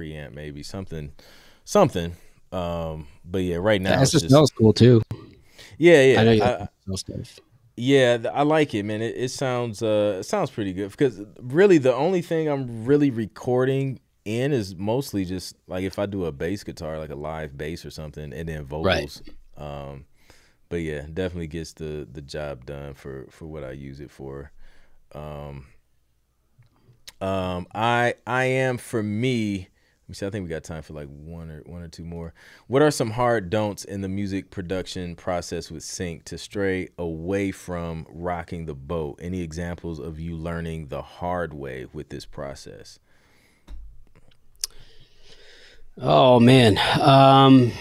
S2: preamp maybe something, something. Um, but yeah, right now
S1: the
S2: it's just
S1: is cool too
S2: yeah, yeah.
S1: I know you
S2: I-
S1: like SSL stuff
S2: yeah, I like it, man. It, it sounds uh it sounds pretty good because really the only thing I'm really recording in is mostly just like if I do a bass guitar, like a live bass or something, and then vocals. Um, but yeah, definitely gets the the job done for for what I use it for. Um, um, I I am for me. See. I think we got time for like one or one or two more. What are some hard don'ts in the music production process with sync to stray away from rocking the boat? Any examples of you learning the hard way with this process?
S1: Oh man. Um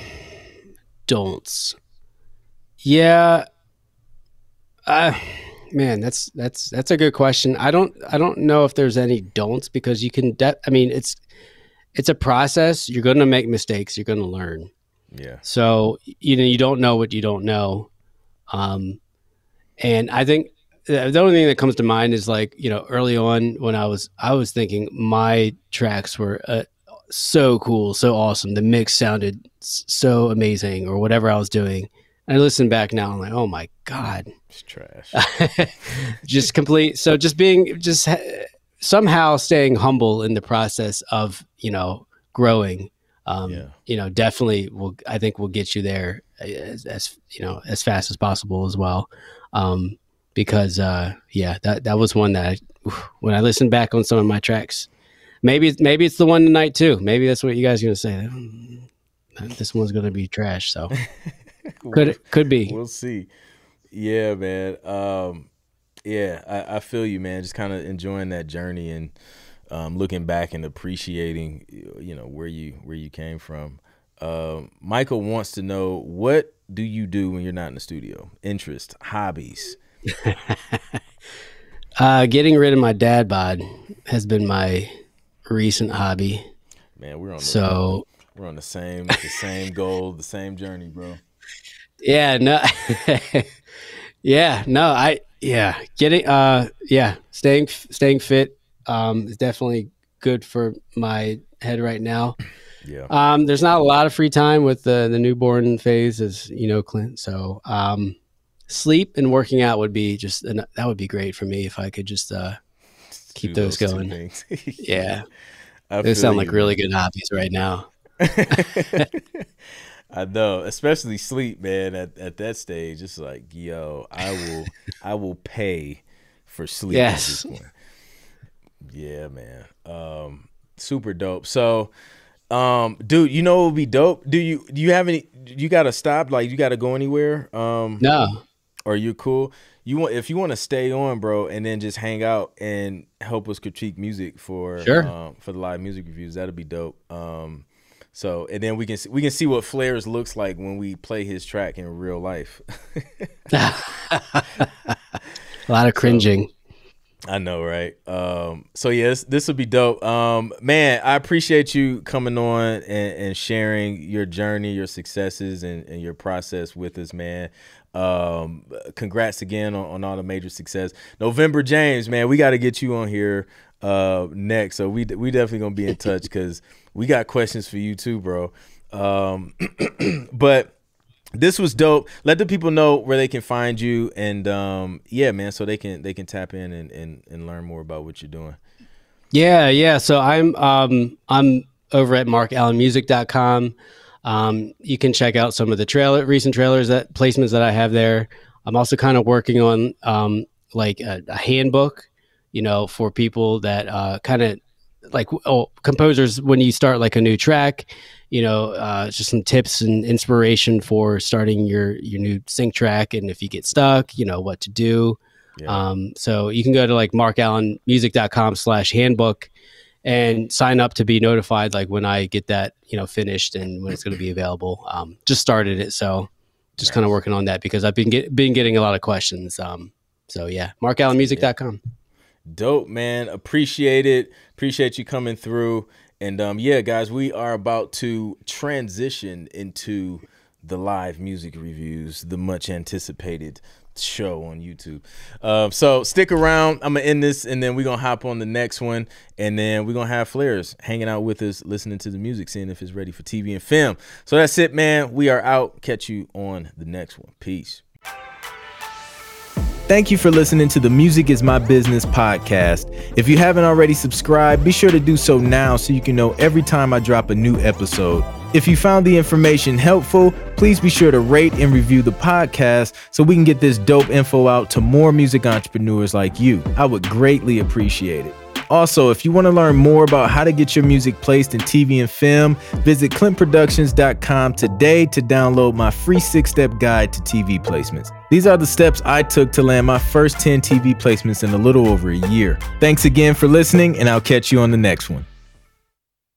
S1: don'ts. Yeah. Uh man, that's that's that's a good question. I don't I don't know if there's any don'ts because you can de- I mean it's it's a process. You're going to make mistakes, you're going to learn.
S2: Yeah.
S1: So, you know, you don't know what you don't know. Um and I think the only thing that comes to mind is like, you know, early on when I was I was thinking my tracks were uh, so cool, so awesome. The mix sounded so amazing, or whatever I was doing. And I listen back now, I'm like, oh my god,
S2: It's trash. [laughs]
S1: just complete. So just being, just somehow staying humble in the process of you know growing. Um,
S2: Yeah.
S1: You know, definitely will. I think will get you there as, as you know as fast as possible as well. Um, because uh, yeah, that that was one that I, when I listened back on some of my tracks, maybe maybe it's the one tonight too. Maybe that's what you guys are gonna say. "Mm, This one's gonna be trash. So [laughs] could could be.
S2: We'll see. Yeah, man. Um, yeah, I, I feel you, man. Just kind of enjoying that journey and um, looking back and appreciating, you know, where you where you came from. Um, Michael wants to know what do you do when you're not in the studio? Interest, hobbies. [laughs]
S1: Uh, getting rid of my dad bod has been my recent hobby.
S2: Man, we're on the,
S1: So
S2: we're on the same the same [laughs] goal, the same journey, bro.
S1: yeah, no, [laughs] yeah, no, I yeah, getting uh yeah, staying staying fit um is definitely good for my head right now.
S2: Yeah.
S1: Um, there's not a lot of free time with the the newborn phase, as you know, Clint. So um, sleep and working out would be just an, that would be great for me if I could just uh keep
S2: Do
S1: those going. [laughs] yeah.
S2: I
S1: They sound like really good hobbies right now. [laughs] [laughs]
S2: I know, especially sleep, man. At at that stage, it's like, yo, I will, [laughs] I will pay for sleep.
S1: Yes.
S2: At this point. Yeah, man. Um, super dope. So, um, dude, you know what would be dope? Do you do you have any? You got to stop? Like, you got to go anywhere? Um,
S1: No,
S2: or you cool? You want if you want to stay on, bro, and then just hang out and help us critique music for
S1: Sure.
S2: um, for the live music reviews. That'd be dope. Um, so and then we can we can see what Flares looks like when we play his track in real life. [laughs]
S1: a lot of cringing.
S2: I know, right? Um, so yes, this would be dope. Um, man, I appreciate you coming on and, and sharing your journey, your successes, and, and your process with us, man. Um, congrats again on, on all the major success. November James, man, we got to get you on here uh next. So we we definitely gonna be in touch [laughs] because we got questions for you too, bro. Um, [clears throat] but
S3: this was dope. Let the people know where they can find you, and um, yeah, man, so they can they can tap in and, and, and learn more about what you're doing.
S1: Yeah, yeah. So I'm um, I'm over at marcalanmusic.com. Um, you can check out some of the trailer recent trailers that placements that I have there. I'm also kind of working on um, like a, a handbook, you know, for people that uh, kind of like oh, composers when you start like a new track you know, uh, just some tips and inspiration for starting your your new sync track, and if you get stuck, you know what to do. Yeah. Um, so you can go to like marcalanmusic.com slash handbook and sign up to be notified like when I get that, you know, finished and when it's going to be available. Um, just started it. So just nice. kind of working on that because I've been get, been getting a lot of questions. Um, so yeah, marcalanmusic.com.
S3: Dope, man. Appreciate it. Appreciate you coming through. And um, yeah, guys, we are about to transition into the live music reviews, the much anticipated show on YouTube. Uh, so stick around. I'm gonna end this, and then we're gonna hop on the next one, and then we're gonna have Flares hanging out with us, listening to the music, seeing if it's ready for TV and film. So that's it, man. We are out. Catch you on the next one. Peace.
S2: Thank you for listening to the Music is My Business podcast. If you haven't already subscribed, be sure to do so now so you can know every time I drop a new episode. If you found the information helpful, please be sure to rate and review the podcast so we can get this dope info out to more music entrepreneurs like you. I would greatly appreciate it. Also, if you want to learn more about how to get your music placed in TV and film, visit clintproductions.com today to download my free six step guide to TV placements. These are the steps I took to land my first 10 TV placements in a little over a year. Thanks again for listening, and I'll catch you on the next one.